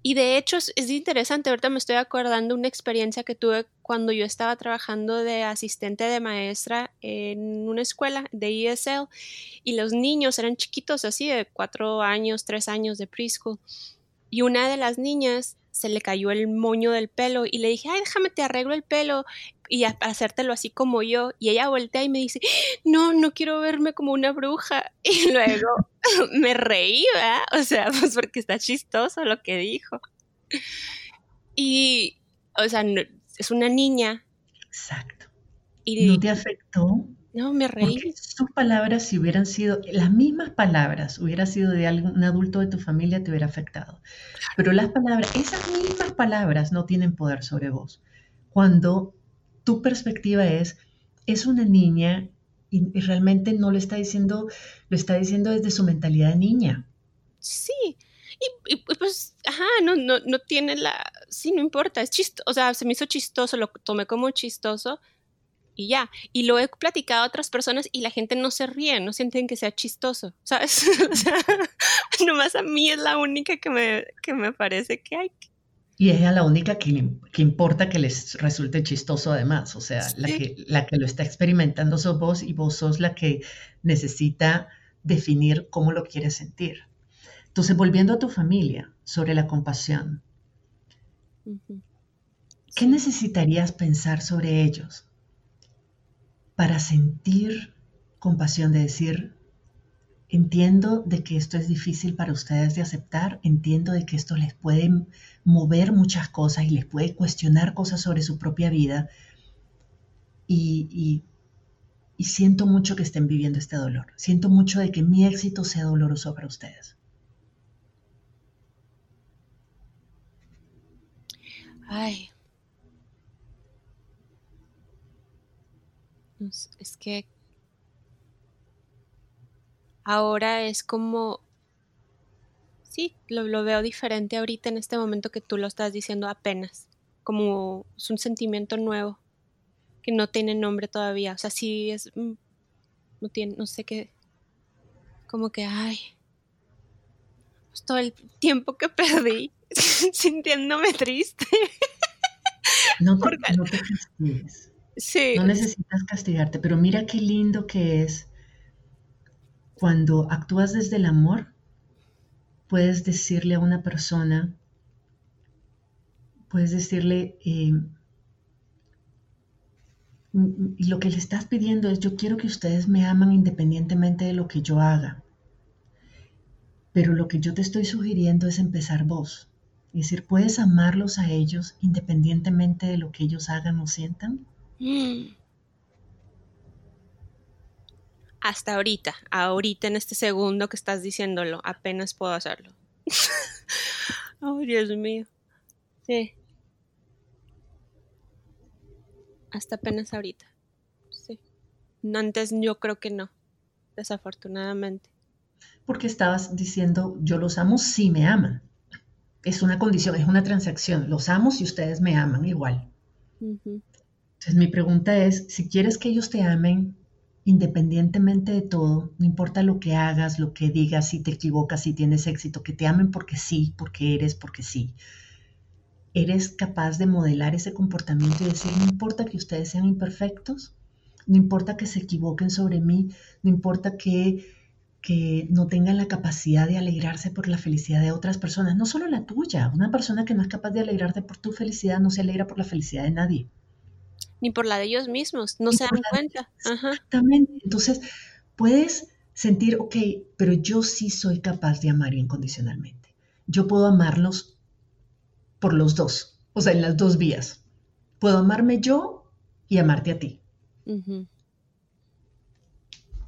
Y de hecho es, interesante, ahorita me estoy acordando una experiencia que tuve cuando yo estaba trabajando de asistente de maestra en una escuela de ESL y los niños eran chiquitos así de cuatro años, tres años de preschool. Y una de las niñas se le cayó el moño del pelo y le dije, ay, déjame te arreglo el pelo y hacértelo así como yo. Y ella voltea y me dice, no, no quiero verme como una bruja. Y luego me reí, ¿verdad? O sea, pues porque está chistoso lo que dijo. Y, o sea, es una niña. Exacto. Y, ¿No te afectó? No, me reí. Porque sus palabras, si hubieran sido las mismas palabras, hubiera sido de algún adulto de tu familia, te hubiera afectado. Pero las palabras, esas mismas palabras no tienen poder sobre vos. Cuando tu perspectiva es, es una niña y, realmente no lo está diciendo, lo está diciendo desde su mentalidad de niña. Sí, y, pues, ajá, no, no, no tiene la, sí, no importa, es chistoso, o sea, se me hizo chistoso, lo tomé como chistoso, y ya. Y lo he platicado a otras personas y la gente no se ríe, no sienten que sea chistoso, ¿sabes? o sea, nomás a mí es la única que me, que me parece que hay. Y es la única que, que, importa que les resulte chistoso además, o sea, la, que, la que lo está experimentando sos vos y vos sos la que necesita definir cómo lo quiere sentir. Entonces, volviendo a tu familia sobre la compasión, ¿qué necesitarías pensar sobre ellos? para sentir compasión, de decir, entiendo de que esto es difícil para ustedes de aceptar, entiendo de que esto les puede mover muchas cosas y les puede cuestionar cosas sobre su propia vida. Y, y siento mucho que estén viviendo este dolor, siento mucho de que mi éxito sea doloroso para ustedes. Ay, Es que ahora es como, sí, lo, lo, veo diferente ahorita en este momento que tú lo estás diciendo apenas, como es un sentimiento nuevo que no tiene nombre todavía, o sea, sí es, mm, no tiene, no sé qué, como que, ay, pues todo el tiempo que perdí sintiéndome triste. No te, no te castigues. Sí. No necesitas castigarte, pero mira qué lindo que es cuando actúas desde el amor, puedes decirle a una persona, puedes decirle, eh, y lo que le estás pidiendo es, yo quiero que ustedes me aman independientemente de lo que yo haga. Pero lo que yo te estoy sugiriendo es empezar vos. Es decir, puedes amarlos a ellos independientemente de lo que ellos hagan o sientan. Mm hasta ahorita, ahorita en este segundo que estás diciéndolo, apenas puedo hacerlo. oh, Dios mío. Sí. Hasta apenas ahorita. Sí. Antes yo creo que no, desafortunadamente. Porque estabas diciendo, yo los amo si me aman. Es una condición, es una transacción. Los amo si ustedes me aman igual. Entonces mi pregunta es, si quieres que ellos te amen, independientemente de todo, no importa lo que hagas, lo que digas, si te equivocas, si tienes éxito, que te amen porque sí, porque eres, porque sí. Eres capaz de modelar ese comportamiento y decir, no importa que ustedes sean imperfectos, no importa que se equivoquen sobre mí, no importa que, que no tengan la capacidad de alegrarse por la felicidad de otras personas, no solo la tuya. Una persona que no es capaz de alegrarte por tu felicidad no se alegra por la felicidad de nadie ni por la de ellos mismos, no se dan cuenta. Exactamente. Entonces, puedes sentir, ok, pero yo sí soy capaz de amar incondicionalmente. Yo puedo amarlos por los dos, o sea, en las dos vías. Puedo amarme yo y amarte a ti.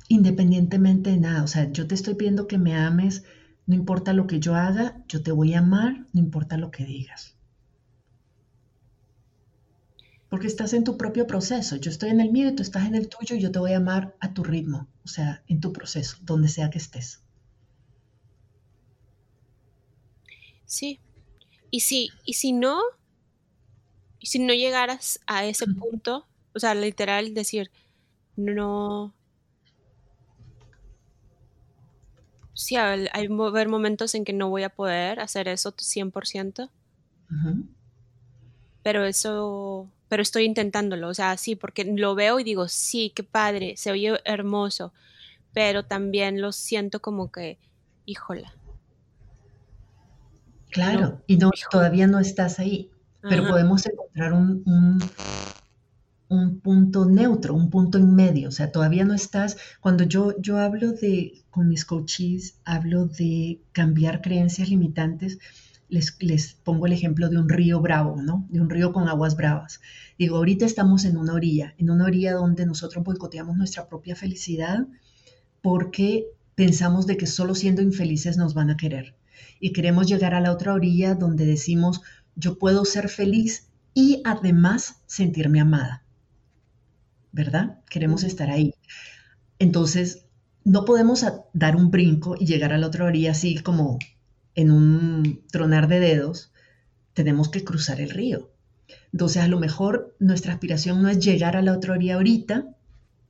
Independientemente de nada, o sea, yo te estoy pidiendo que me ames, no importa lo que yo haga, yo te voy a amar, no importa lo que digas porque estás en tu propio proceso. Yo estoy en el mío y tú estás en el tuyo y yo te voy a amar a tu ritmo, o sea, en tu proceso, donde sea que estés. Sí. Y si, y si no, y si no llegaras a ese punto, o sea, literal decir, no. Sí, hay, hay haber momentos en que no voy a poder hacer eso 100%. Pero eso pero estoy intentándolo, o sea, sí, porque lo veo y digo, sí, qué padre, se oye hermoso, pero también lo siento como que, híjola. Claro, y no, todavía no estás ahí, pero podemos encontrar un, un, punto neutro, un punto en medio, o sea, todavía no estás, cuando yo, yo hablo de, con mis coaches, hablo de cambiar creencias limitantes, les, pongo el ejemplo de un río bravo, ¿no? De un río con aguas bravas. Digo, ahorita estamos en una orilla, en una orilla donde nosotros boicoteamos nuestra propia felicidad porque pensamos de que solo siendo infelices nos van a querer. Y queremos llegar a la otra orilla donde decimos, yo puedo ser feliz y además sentirme amada. ¿Verdad? Queremos estar ahí. Entonces, no podemos dar un brinco y llegar a la otra orilla así como en un tronar de dedos, tenemos que cruzar el río. Entonces, a lo mejor nuestra aspiración no es llegar a la otra orilla ahorita,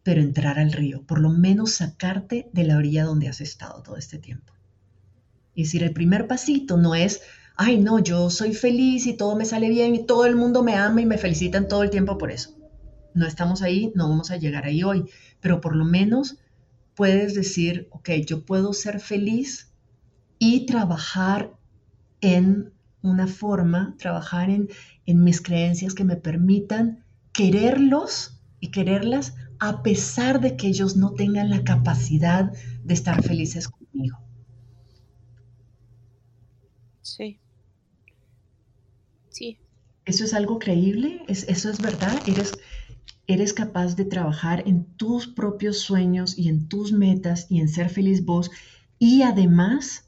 pero entrar al río, por lo menos sacarte de la orilla donde has estado todo este tiempo. Es decir, el primer pasito no es, ay, no, yo soy feliz y todo me sale bien y todo el mundo me ama y me felicitan todo el tiempo por eso. No estamos ahí, no vamos a llegar ahí hoy, pero por lo menos puedes decir, ok, yo puedo ser feliz y trabajar en una forma, trabajar en, mis creencias que me permitan quererlos y quererlas a pesar de que ellos no tengan la capacidad de estar felices conmigo. Sí. Sí. ¿Eso es algo creíble? ¿Es, ¿Eso es verdad? ¿Eres, ¿Eres capaz de trabajar en tus propios sueños y en tus metas y en ser feliz vos y además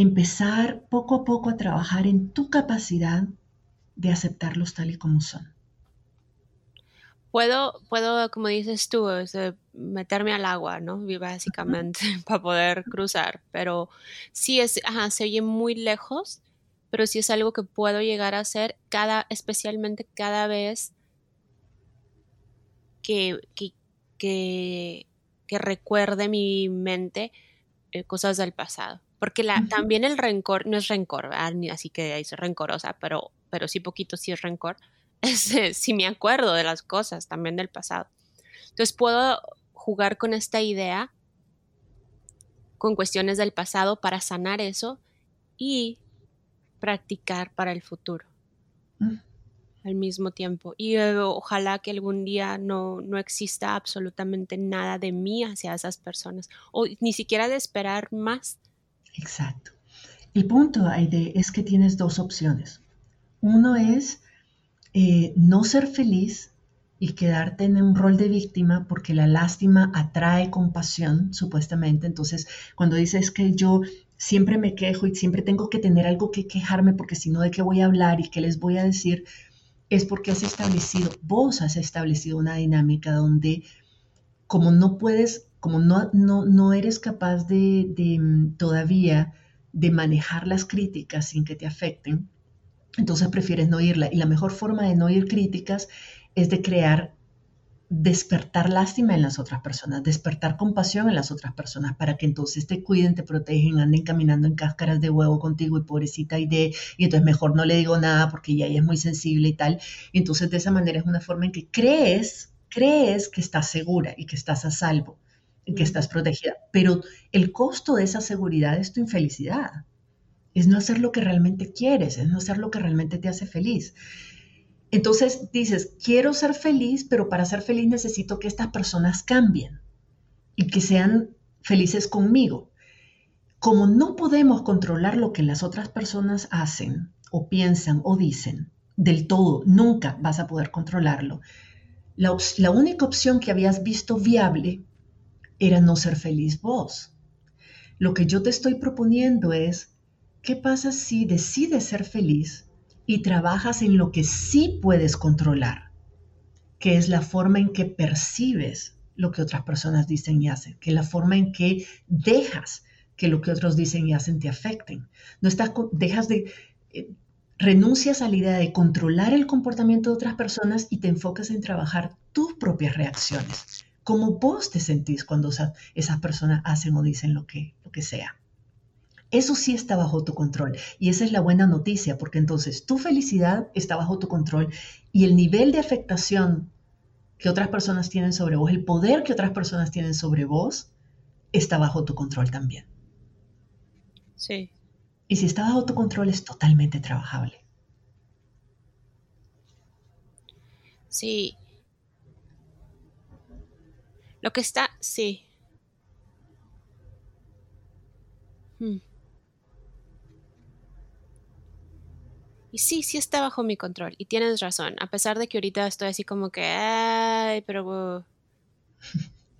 empezar poco a poco a trabajar en tu capacidad de aceptarlos tal y como son. Puedo, puedo, como dices tú, meterme al agua, ¿no? Básicamente, para poder cruzar. Pero sí es, ajá, se oye muy lejos, pero sí es algo que puedo llegar a hacer cada, especialmente cada vez que, que, que, recuerde mi mente eh, cosas del pasado. Porque la, también el rencor, no es rencor, así que es rencorosa, pero, pero sí poquito sí es rencor si me acuerdo de las cosas también del pasado. Entonces puedo jugar con esta idea, con cuestiones del pasado para sanar eso y practicar para el futuro mm. al mismo tiempo. Y eh, ojalá que algún día no, no exista absolutamente nada de mí hacia esas personas o ni siquiera de esperar más. Exacto. El punto, Aide, es que tienes dos opciones. Uno es eh, no ser feliz y quedarte en un rol de víctima porque la lástima atrae compasión, supuestamente. Entonces, cuando dices que yo siempre me quejo y siempre tengo que tener algo que quejarme porque si no, ¿de qué voy a hablar y qué les voy a decir? Es porque has establecido, vos has establecido una dinámica donde como no puedes, como no, no, no eres capaz de, mm, todavía de manejar las críticas sin que te afecten, entonces prefieres no oírla. Y la mejor forma de no oír críticas es de crear, despertar lástima en las otras personas, despertar compasión en las otras personas para que entonces te cuiden, te protegen, anden caminando en cáscaras de huevo contigo y pobrecita y de, y entonces mejor no le digo nada porque ya ella es muy sensible y tal. Y entonces de esa manera es una forma en que crees, crees que estás segura y que estás a salvo, que estás protegida. Pero el costo de esa seguridad es tu infelicidad es no hacer lo que realmente quieres, es no hacer lo que realmente te hace feliz. Entonces dices, quiero ser feliz, pero para ser feliz necesito que estas personas cambien y que sean felices conmigo. Como no podemos controlar lo que las otras personas hacen o piensan o dicen del todo, nunca vas a poder controlarlo. La, la única opción que habías visto viable era no ser feliz vos. Lo que yo te estoy proponiendo es ¿Qué pasa si decides ser feliz y trabajas en lo que sí puedes controlar? Que es la forma en que percibes lo que otras personas dicen y hacen, que la forma en que dejas que lo que otros dicen y hacen te afecten. No estás, dejas de, eh, renuncias a la idea de controlar el comportamiento de otras personas y te enfocas en trabajar tus propias reacciones, cómo vos te sentís cuando esas, personas hacen o dicen lo que, lo que sea. Eso sí está bajo tu control. Y esa es la buena noticia, porque entonces tu felicidad está bajo tu control y el nivel de afectación que otras personas tienen sobre vos, el poder que otras personas tienen sobre vos, está bajo tu control también. Sí. Y si está bajo tu control es totalmente trabajable. Sí. Lo que está, sí. Hmm. Y sí, sí está bajo mi control. Y tienes razón. A pesar de que ahorita estoy así como que, ay, pero...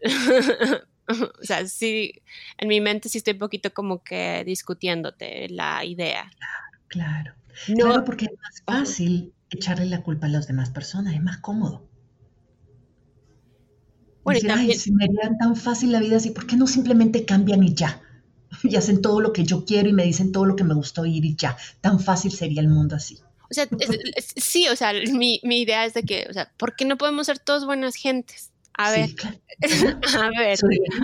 o sea, sí, en mi mente sí estoy un poquito como que discutiéndote la idea. Claro, claro. No, porque es más fácil echarle la culpa a las demás personas, es más cómodo. Bueno, y también... ay, si me harían tan fácil la vida así, ¿por qué no simplemente cambian y ya? y hacen todo lo que yo quiero y me dicen todo lo que me gusta oír y ya. Tan fácil sería el mundo así. O sea, sí, o sea, mi, mi, idea es de que, o sea, ¿por qué no podemos ser todos buenas gentes? A ver, a ver.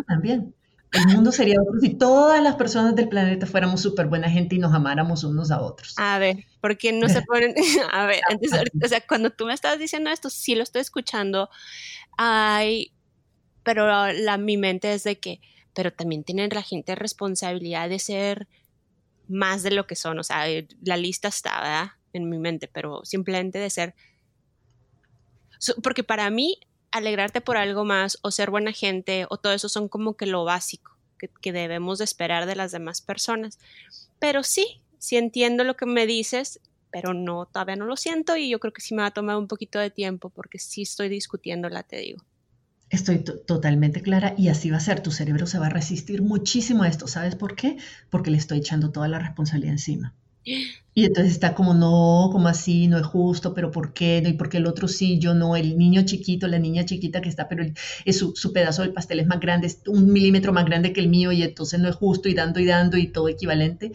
también. El mundo sería otro si todas las personas del planeta fuéramos súper buena gente y nos amáramos unos a otros. A ver, ¿por qué no se ponen? a ver, entonces, o sea, cuando tú me estabas diciendo esto, sí lo estoy escuchando, ay, pero la, mi mente es de que, pero también tienen la gente responsabilidad de ser más de lo que son. O sea, eh, la lista está en mi mente, pero simplemente de ser... Porque para mí, alegrarte por algo más o ser buena gente o todo eso son como que lo básico que, que debemos de esperar de las demás personas. Pero sí, sí entiendo lo que me dices, pero no, todavía no lo siento y yo creo que sí me va a tomar un poquito de tiempo porque sí estoy discutiéndola, te digo. Estoy totalmente clara y así va a ser. Tu cerebro se va a resistir muchísimo a esto. ¿Sabes por qué? Porque le estoy echando toda la responsabilidad encima. Y entonces está como, no, como así, no es justo, pero ¿por qué? No, y porque el otro sí, yo no, el niño chiquito, la niña chiquita que está, pero es su, su, pedazo del pastel es más grande, es un milímetro más grande que el mío y entonces no es justo y dando y dando y todo equivalente.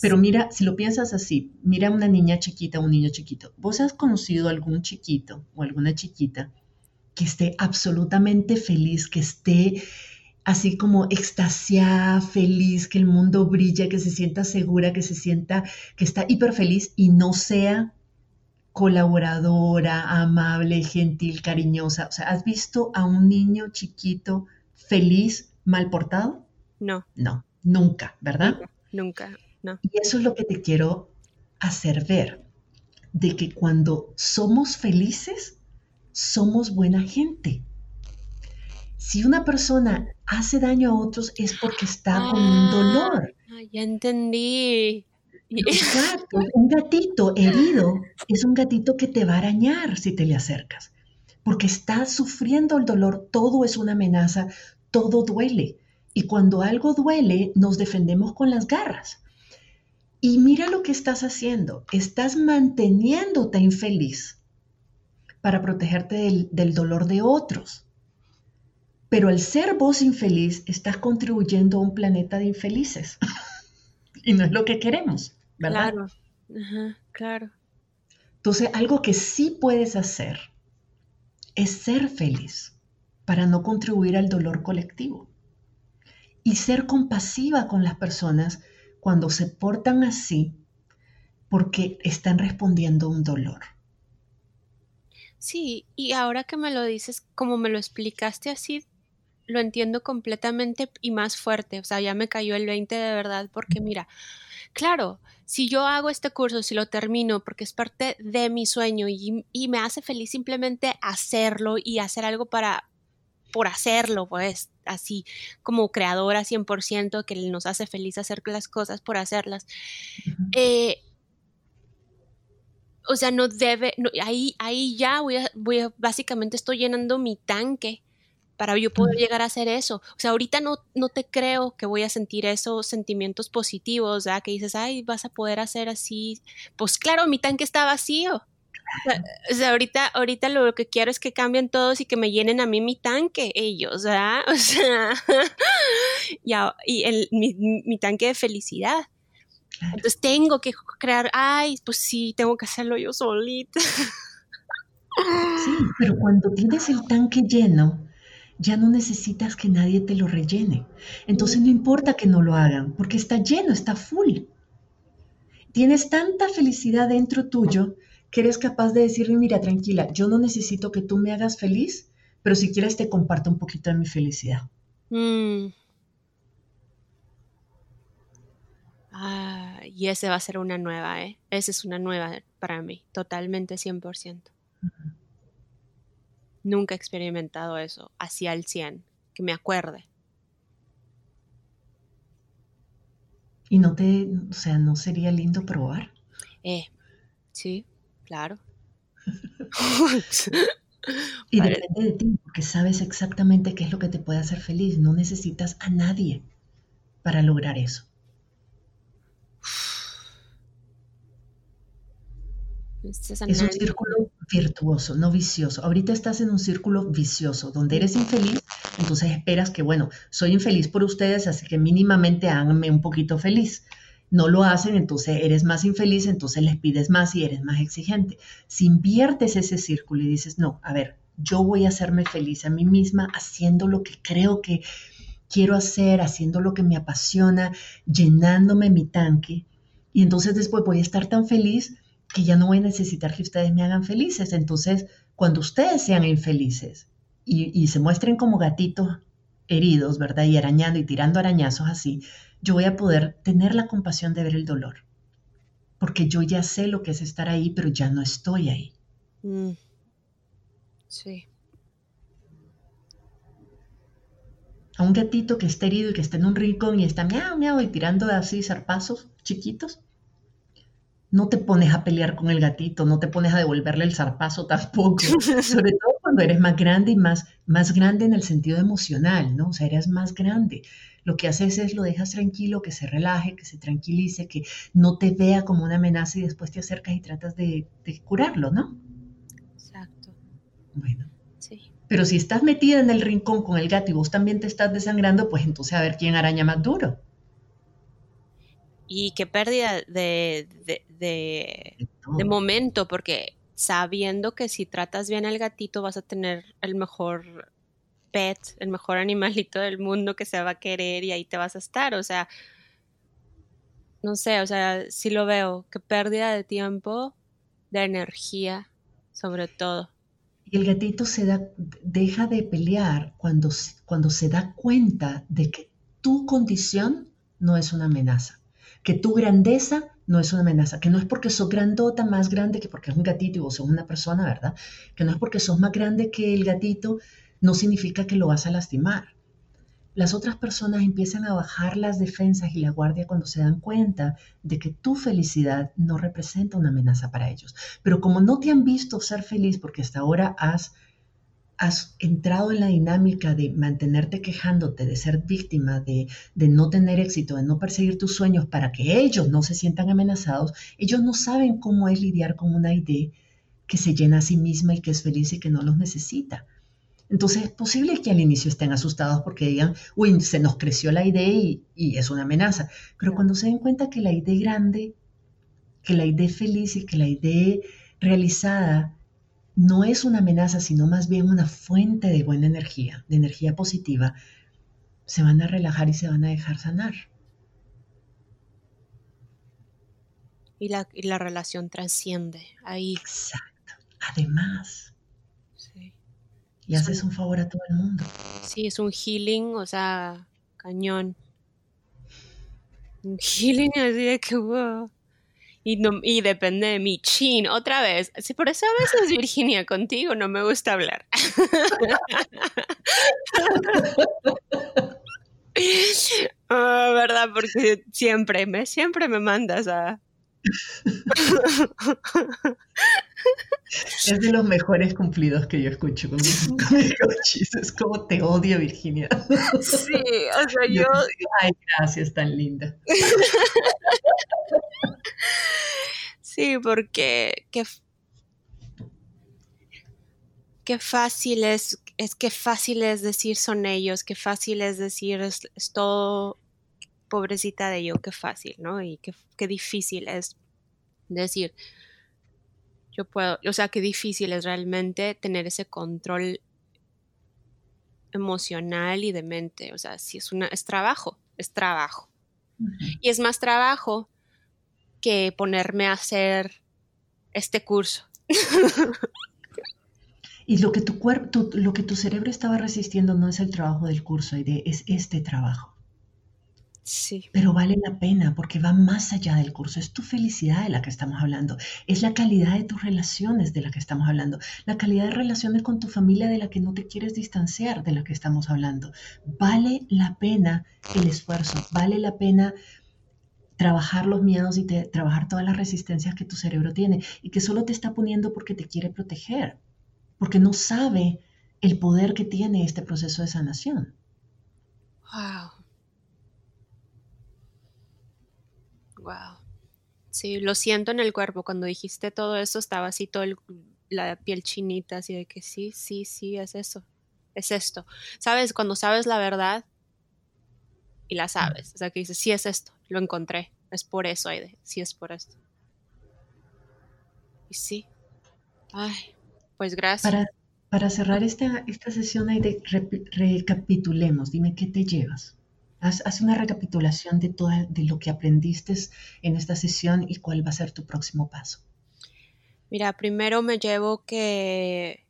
Pero mira, si lo piensas así, mira una niña chiquita, un niño chiquito. ¿Vos has conocido algún chiquito o alguna chiquita que esté absolutamente feliz, que esté así como extasiada, feliz, que el mundo brilla, que se sienta segura, que se sienta que está hiper feliz y no sea colaboradora, amable, gentil, cariñosa. O sea, ¿has visto a un niño chiquito feliz, mal portado? No. No, nunca, ¿verdad? Nunca, no. Y eso es lo que te quiero hacer ver, de que cuando somos felices, somos buena gente. Si una persona hace daño a otros es porque está con un dolor. Ah, ya entendí. Exacto, un gatito herido es un gatito que te va a arañar si te le acercas, porque está sufriendo el dolor, todo es una amenaza, todo duele. Y cuando algo duele, nos defendemos con las garras. Y mira lo que estás haciendo, estás manteniéndote infeliz para protegerte del, del dolor de otros. Pero al ser vos infeliz, estás contribuyendo a un planeta de infelices. y no es lo que queremos, ¿verdad? Claro, Ajá, claro. Entonces, algo que sí puedes hacer es ser feliz para no contribuir al dolor colectivo. Y ser compasiva con las personas cuando se portan así porque están respondiendo a un dolor. Sí, y ahora que me lo dices, como me lo explicaste así, lo entiendo completamente y más fuerte. O sea, ya me cayó el 20 de verdad, porque mira, claro, si yo hago este curso, si lo termino, porque es parte de mi sueño y, y me hace feliz simplemente hacerlo y hacer algo para, por hacerlo, pues así como creadora 100% que nos hace feliz hacer las cosas por hacerlas. eh, o sea, no debe, no, ahí, ahí ya voy a, voy a, básicamente estoy llenando mi tanque para yo poder llegar a hacer eso. O sea, ahorita no, no te creo que voy a sentir esos sentimientos positivos, ¿verdad? Que dices, ay, vas a poder hacer así. Pues claro, mi tanque está vacío. O sea, ahorita, ahorita lo que quiero es que cambien todos y que me llenen a mí mi tanque, ellos, ¿verdad? O sea, y, el, mi, mi tanque de felicidad. Claro. Entonces tengo que crear, ay, pues sí, tengo que hacerlo yo solita. Sí, pero cuando tienes el tanque lleno, ya no necesitas que nadie te lo rellene. Entonces no importa que no lo hagan, porque está lleno, está full. Tienes tanta felicidad dentro tuyo que eres capaz de decirme, mira, tranquila, yo no necesito que tú me hagas feliz, pero si quieres te comparto un poquito de mi felicidad. Mm. Ah, y ese va a ser una nueva, ¿eh? Esa es una nueva para mí, totalmente 100%. Uh -huh. Nunca he experimentado eso, así al 100, que me acuerde. ¿Y no te, o sea, no sería lindo probar? Eh, sí, claro. y depende de ti, porque sabes exactamente qué es lo que te puede hacer feliz. No necesitas a nadie para lograr eso. Es un círculo virtuoso, no vicioso. Ahorita estás en un círculo vicioso, donde eres infeliz, entonces esperas que, bueno, soy infeliz por ustedes, así que mínimamente háganme un poquito feliz. No lo hacen, entonces eres más infeliz, entonces les pides más y eres más exigente. Si inviertes ese círculo y dices, no, a ver, yo voy a hacerme feliz a mí misma haciendo lo que creo que quiero hacer, haciendo lo que me apasiona, llenándome mi tanque, y entonces después voy a estar tan feliz que ya no voy a necesitar que ustedes me hagan felices. Entonces, cuando ustedes sean infelices y, y, se muestren como gatitos heridos, ¿verdad? Y arañando y tirando arañazos así, yo voy a poder tener la compasión de ver el dolor. Porque yo ya sé lo que es estar ahí, pero ya no estoy ahí. Mm. Sí. A un gatito que está herido y que está en un rincón y está miau, miau y tirando así zarpazos chiquitos, no te pones a pelear con el gatito, no te pones a devolverle el zarpazo tampoco, sobre todo cuando eres más grande y más, más grande en el sentido emocional, ¿no? O sea, eres más grande. Lo que haces es lo dejas tranquilo, que se relaje, que se tranquilice, que no te vea como una amenaza y después te acercas y tratas de, de curarlo, ¿no? Exacto. Bueno. Sí. Pero si estás metida en el rincón con el gato y vos también te estás desangrando, pues entonces a ver quién araña más duro. Y qué pérdida de, de, de, de momento, porque sabiendo que si tratas bien al gatito vas a tener el mejor pet, el mejor animalito del mundo que se va a querer y ahí te vas a estar. O sea, no sé, o sea, sí lo veo, qué pérdida de tiempo, de energía, sobre todo. Y el gatito se da, deja de pelear cuando, cuando se da cuenta de que tu condición no es una amenaza, que tu grandeza no es una amenaza, que no es porque sos grandota más grande que porque es un gatito y vos sos una persona, ¿verdad? Que no es porque sos más grande que el gatito no significa que lo vas a lastimar. Las otras personas empiezan a bajar las defensas y la guardia cuando se dan cuenta de que tu felicidad no representa una amenaza para ellos. Pero como no te han visto ser feliz porque hasta ahora has, has entrado en la dinámica de mantenerte quejándote, de ser víctima, de, de no tener éxito, de no perseguir tus sueños para que ellos no se sientan amenazados, ellos no saben cómo es lidiar con una idea que se llena a sí misma y que es feliz y que no los necesita. Entonces es posible que al inicio estén asustados porque digan, uy, se nos creció la idea y, es una amenaza. Pero cuando se den cuenta que la idea grande, que la idea feliz y que la idea realizada no es una amenaza, sino más bien una fuente de buena energía, de energía positiva, se van a relajar y se van a dejar sanar. Y la, y la relación trasciende ahí. Exacto. Además, y haces un favor a todo el mundo. Sí, es un healing, o sea, cañón. Un healing así de que wow. Y, no, y depende de mi chin, otra vez. Sí, por eso a veces, Virginia, contigo no me gusta hablar. oh, ¿Verdad? Porque siempre me, siempre me mandas a, es de los mejores cumplidos que yo escucho con mis, coches. Es como te odio, Virginia. Sí, o sea, yo. Ay, gracias, tan linda. Sí, porque qué, qué fácil es, es que fácil es decir son ellos, qué fácil es decir es todo pobrecita de yo, qué fácil, ¿no? Y qué, qué difícil es decir, yo puedo, o sea, qué difícil es realmente tener ese control emocional y de mente, o sea, si es una, es trabajo, es trabajo. Y es más trabajo que ponerme a hacer este curso. Y lo que tu cuerpo, lo que tu cerebro estaba resistiendo no es el trabajo del curso, es este trabajo. Sí. Pero vale la pena porque va más allá del curso. Es tu felicidad de la que estamos hablando. Es la calidad de tus relaciones de la que estamos hablando. La calidad de relaciones con tu familia de la que no te quieres distanciar de la que estamos hablando. Vale la pena el esfuerzo. Vale la pena trabajar los miedos y trabajar todas las resistencias que tu cerebro tiene y que solo te está poniendo porque te quiere proteger. Porque no sabe el poder que tiene este proceso de sanación. Wow. Wow. Sí, lo siento en el cuerpo. Cuando dijiste todo eso, estaba así todo la piel chinita, así de que sí, sí, sí, es eso. Es esto. ¿Sabes? Cuando sabes la verdad y la sabes. O sea, que dices, sí es esto, lo encontré. Es por eso, Aide. Sí es por esto. Y sí. Ay, pues gracias. Para, para cerrar esta, esta sesión, Aide, recapitulemos. Dime qué te llevas. Haz, una recapitulación de, todo, de lo que aprendiste en esta sesión y cuál va a ser tu próximo paso. Mira, primero me llevo que,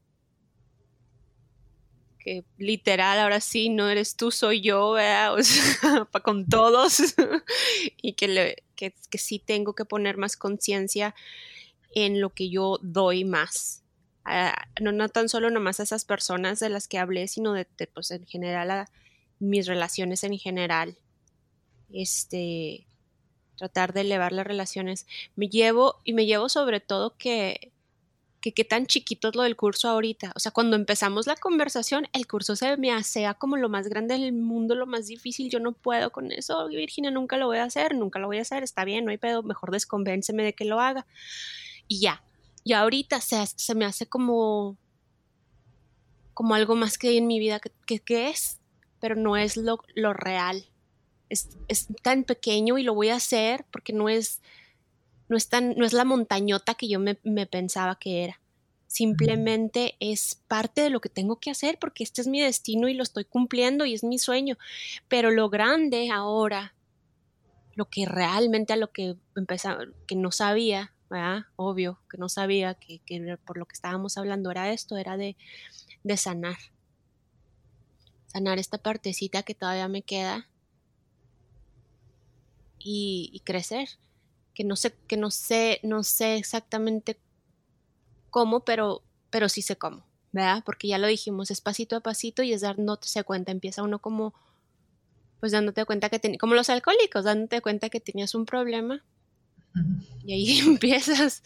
que literal, ahora sí, no eres tú, soy yo, ¿verdad? O sea, con todos, y que, que, que, sí tengo que poner más conciencia en lo que yo doy más. no, no tan solo nomás a esas personas de las que hablé, sino de, de pues en general a, mis relaciones en general. Este, tratar de elevar las relaciones. Me llevo, y me llevo sobre todo que, que qué tan chiquito es lo del curso ahorita. O sea, cuando empezamos la conversación, el curso se me hacía como lo más grande del mundo, lo más difícil. Yo no puedo con eso, Virginia, nunca lo voy a hacer, nunca lo voy a hacer, está bien, no hay pedo, mejor desconvénceme de que lo haga. Y ya. Y ahorita se, se me hace como, como algo más que hay en mi vida que, que, es, pero no es lo, lo real. Es, es tan pequeño y lo voy a hacer porque no es no es, no es la montañota que yo me, pensaba que era. Simplemente es parte de lo que tengo que hacer porque este es mi destino y lo estoy cumpliendo y es mi sueño. Pero lo grande ahora, lo que realmente a lo que empezaba, que no sabía, obvio, que no sabía que, por lo que estábamos hablando era esto, era de, de sanar. Sanar esta partecita que todavía me queda y, y crecer que no sé, que no sé, no sé exactamente cómo, pero, pero sí sé cómo, ¿verdad? Porque ya lo dijimos, es pasito a pasito y es dándose cuenta, empieza uno como, pues dándote cuenta que tenía, como los alcohólicos, dándote cuenta que tenías un problema y ahí empiezas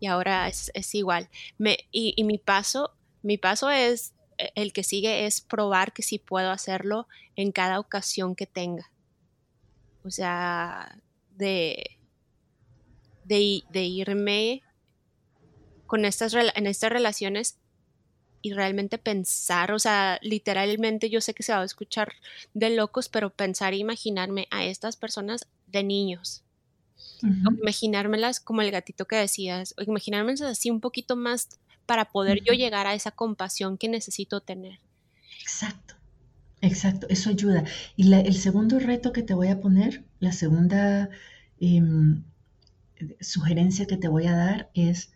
y ahora es, igual. Me, y, y mi paso, mi paso es, el que sigue es probar que sí puedo hacerlo en cada ocasión que tenga. O sea, de, de, irme con estas, en estas relaciones y realmente pensar, o sea, literalmente yo sé que se va a escuchar de locos, pero pensar e imaginarme a estas personas de niños. Imaginármelas como el gatito que decías, o imaginármelas así un poquito más para poder yo llegar a esa compasión que necesito tener. Exacto, exacto, eso ayuda. Y el segundo reto que te voy a poner, la segunda em, sugerencia que te voy a dar es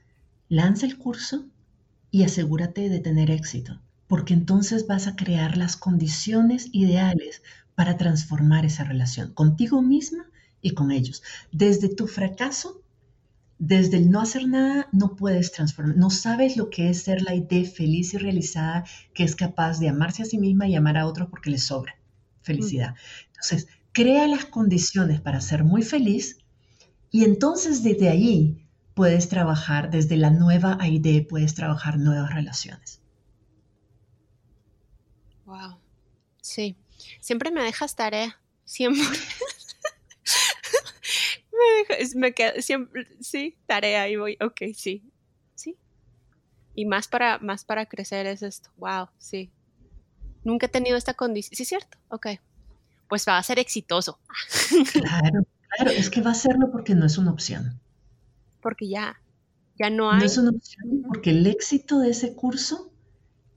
lanza el curso y asegúrate de tener éxito, porque entonces vas a crear las condiciones ideales para transformar esa relación contigo misma y con ellos. Desde tu fracaso, desde el no hacer nada, no puedes transformar. No sabes lo que es ser la idea feliz y realizada que es capaz de amarse a sí misma y amar a otros porque le sobra felicidad. Entonces, crea las condiciones para ser muy feliz y entonces desde ahí puedes trabajar, desde la nueva ID puedes trabajar nuevas relaciones. Wow. Sí. Siempre me dejas tarea. Siempre. deja, me queda, siempre, sí, tarea y voy, ok, sí, sí. Y más para, más para crecer es esto. Wow, sí. Nunca he tenido esta condición. Sí, cierto. Ok. Pues va a ser exitoso. Claro. Claro, es que va a serlo porque no es una opción. Porque ya, ya no hay. No es una opción porque el éxito de ese curso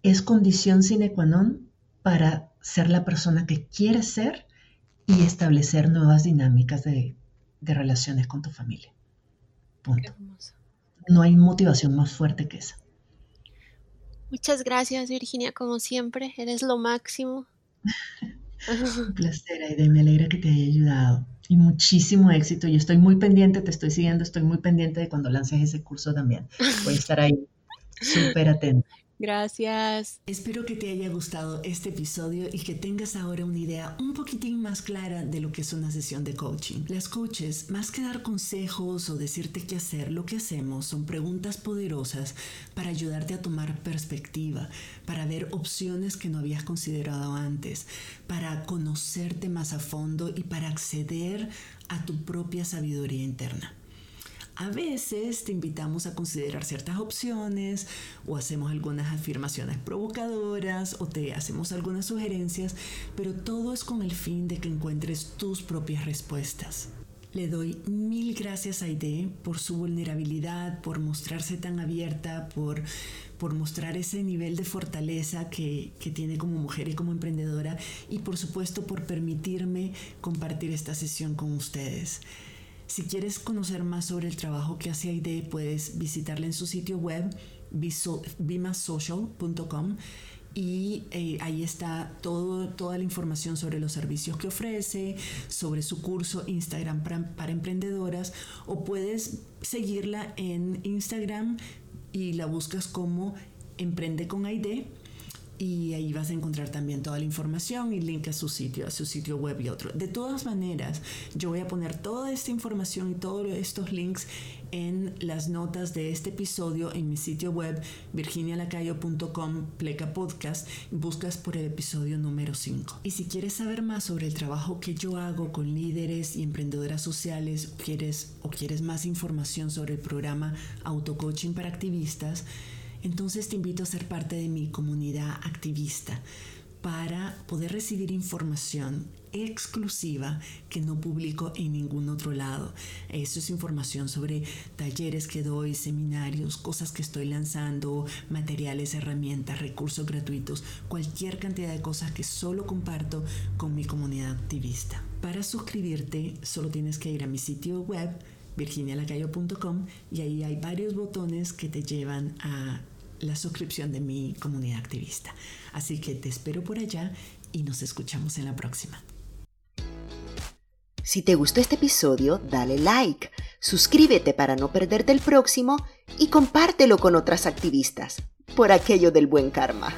es condición sine qua non para ser la persona que quieres ser y establecer nuevas dinámicas de, relaciones con tu familia. Punto. No hay motivación más fuerte que esa. Muchas gracias, Virginia, como siempre. Eres lo máximo. Un placer, Aide. Me alegra que te haya ayudado y muchísimo éxito. Yo estoy muy pendiente, te estoy siguiendo, estoy muy pendiente de cuando lances ese curso también. Voy a estar ahí súper atento. Gracias. Espero que te haya gustado este episodio y que tengas ahora una idea un poquitín más clara de lo que es una sesión de coaching. Las coaches, más que dar consejos o decirte qué hacer, lo que hacemos son preguntas poderosas para ayudarte a tomar perspectiva, para ver opciones que no habías considerado antes, para conocerte más a fondo y para acceder a tu propia sabiduría interna. A veces te invitamos a considerar ciertas opciones o hacemos algunas afirmaciones provocadoras o te hacemos algunas sugerencias, pero todo es con el fin de que encuentres tus propias respuestas. Le doy mil gracias a Aide por su vulnerabilidad, por mostrarse tan abierta, por, por mostrar ese nivel de fortaleza que, que tiene como mujer y como emprendedora y por supuesto por permitirme compartir esta sesión con ustedes. Si quieres conocer más sobre el trabajo que hace Aide, puedes visitarla en su sitio web bimasocial.com y eh, ahí está toda la información sobre los servicios que ofrece, sobre su curso Instagram para, para, emprendedoras o puedes seguirla en Instagram y la buscas como Emprende con Aide y ahí vas a encontrar también toda la información y link a su sitio, a su sitio web y otro. De todas maneras, yo voy a poner toda esta información y todos estos links en las notas de este episodio en mi sitio web virginialacayo.com pleca podcast buscas por el episodio número 5 y si quieres saber más sobre el trabajo que yo hago con líderes y emprendedoras sociales quieres, o quieres más información sobre el programa auto coaching para activistas entonces te invito a ser parte de mi comunidad activista para poder recibir información exclusiva que no publico en ningún otro lado. Eso es información sobre talleres que doy, seminarios, cosas que estoy lanzando, materiales, herramientas, recursos gratuitos, cualquier cantidad de cosas que solo comparto con mi comunidad activista. Para suscribirte solo tienes que ir a mi sitio web virginialacayo.com y ahí hay varios botones que te llevan a la suscripción de mi comunidad activista. Así que te espero por allá y nos escuchamos en la próxima. Si te gustó este episodio, dale like, suscríbete para no perderte el próximo y compártelo con otras activistas, por aquello del buen karma.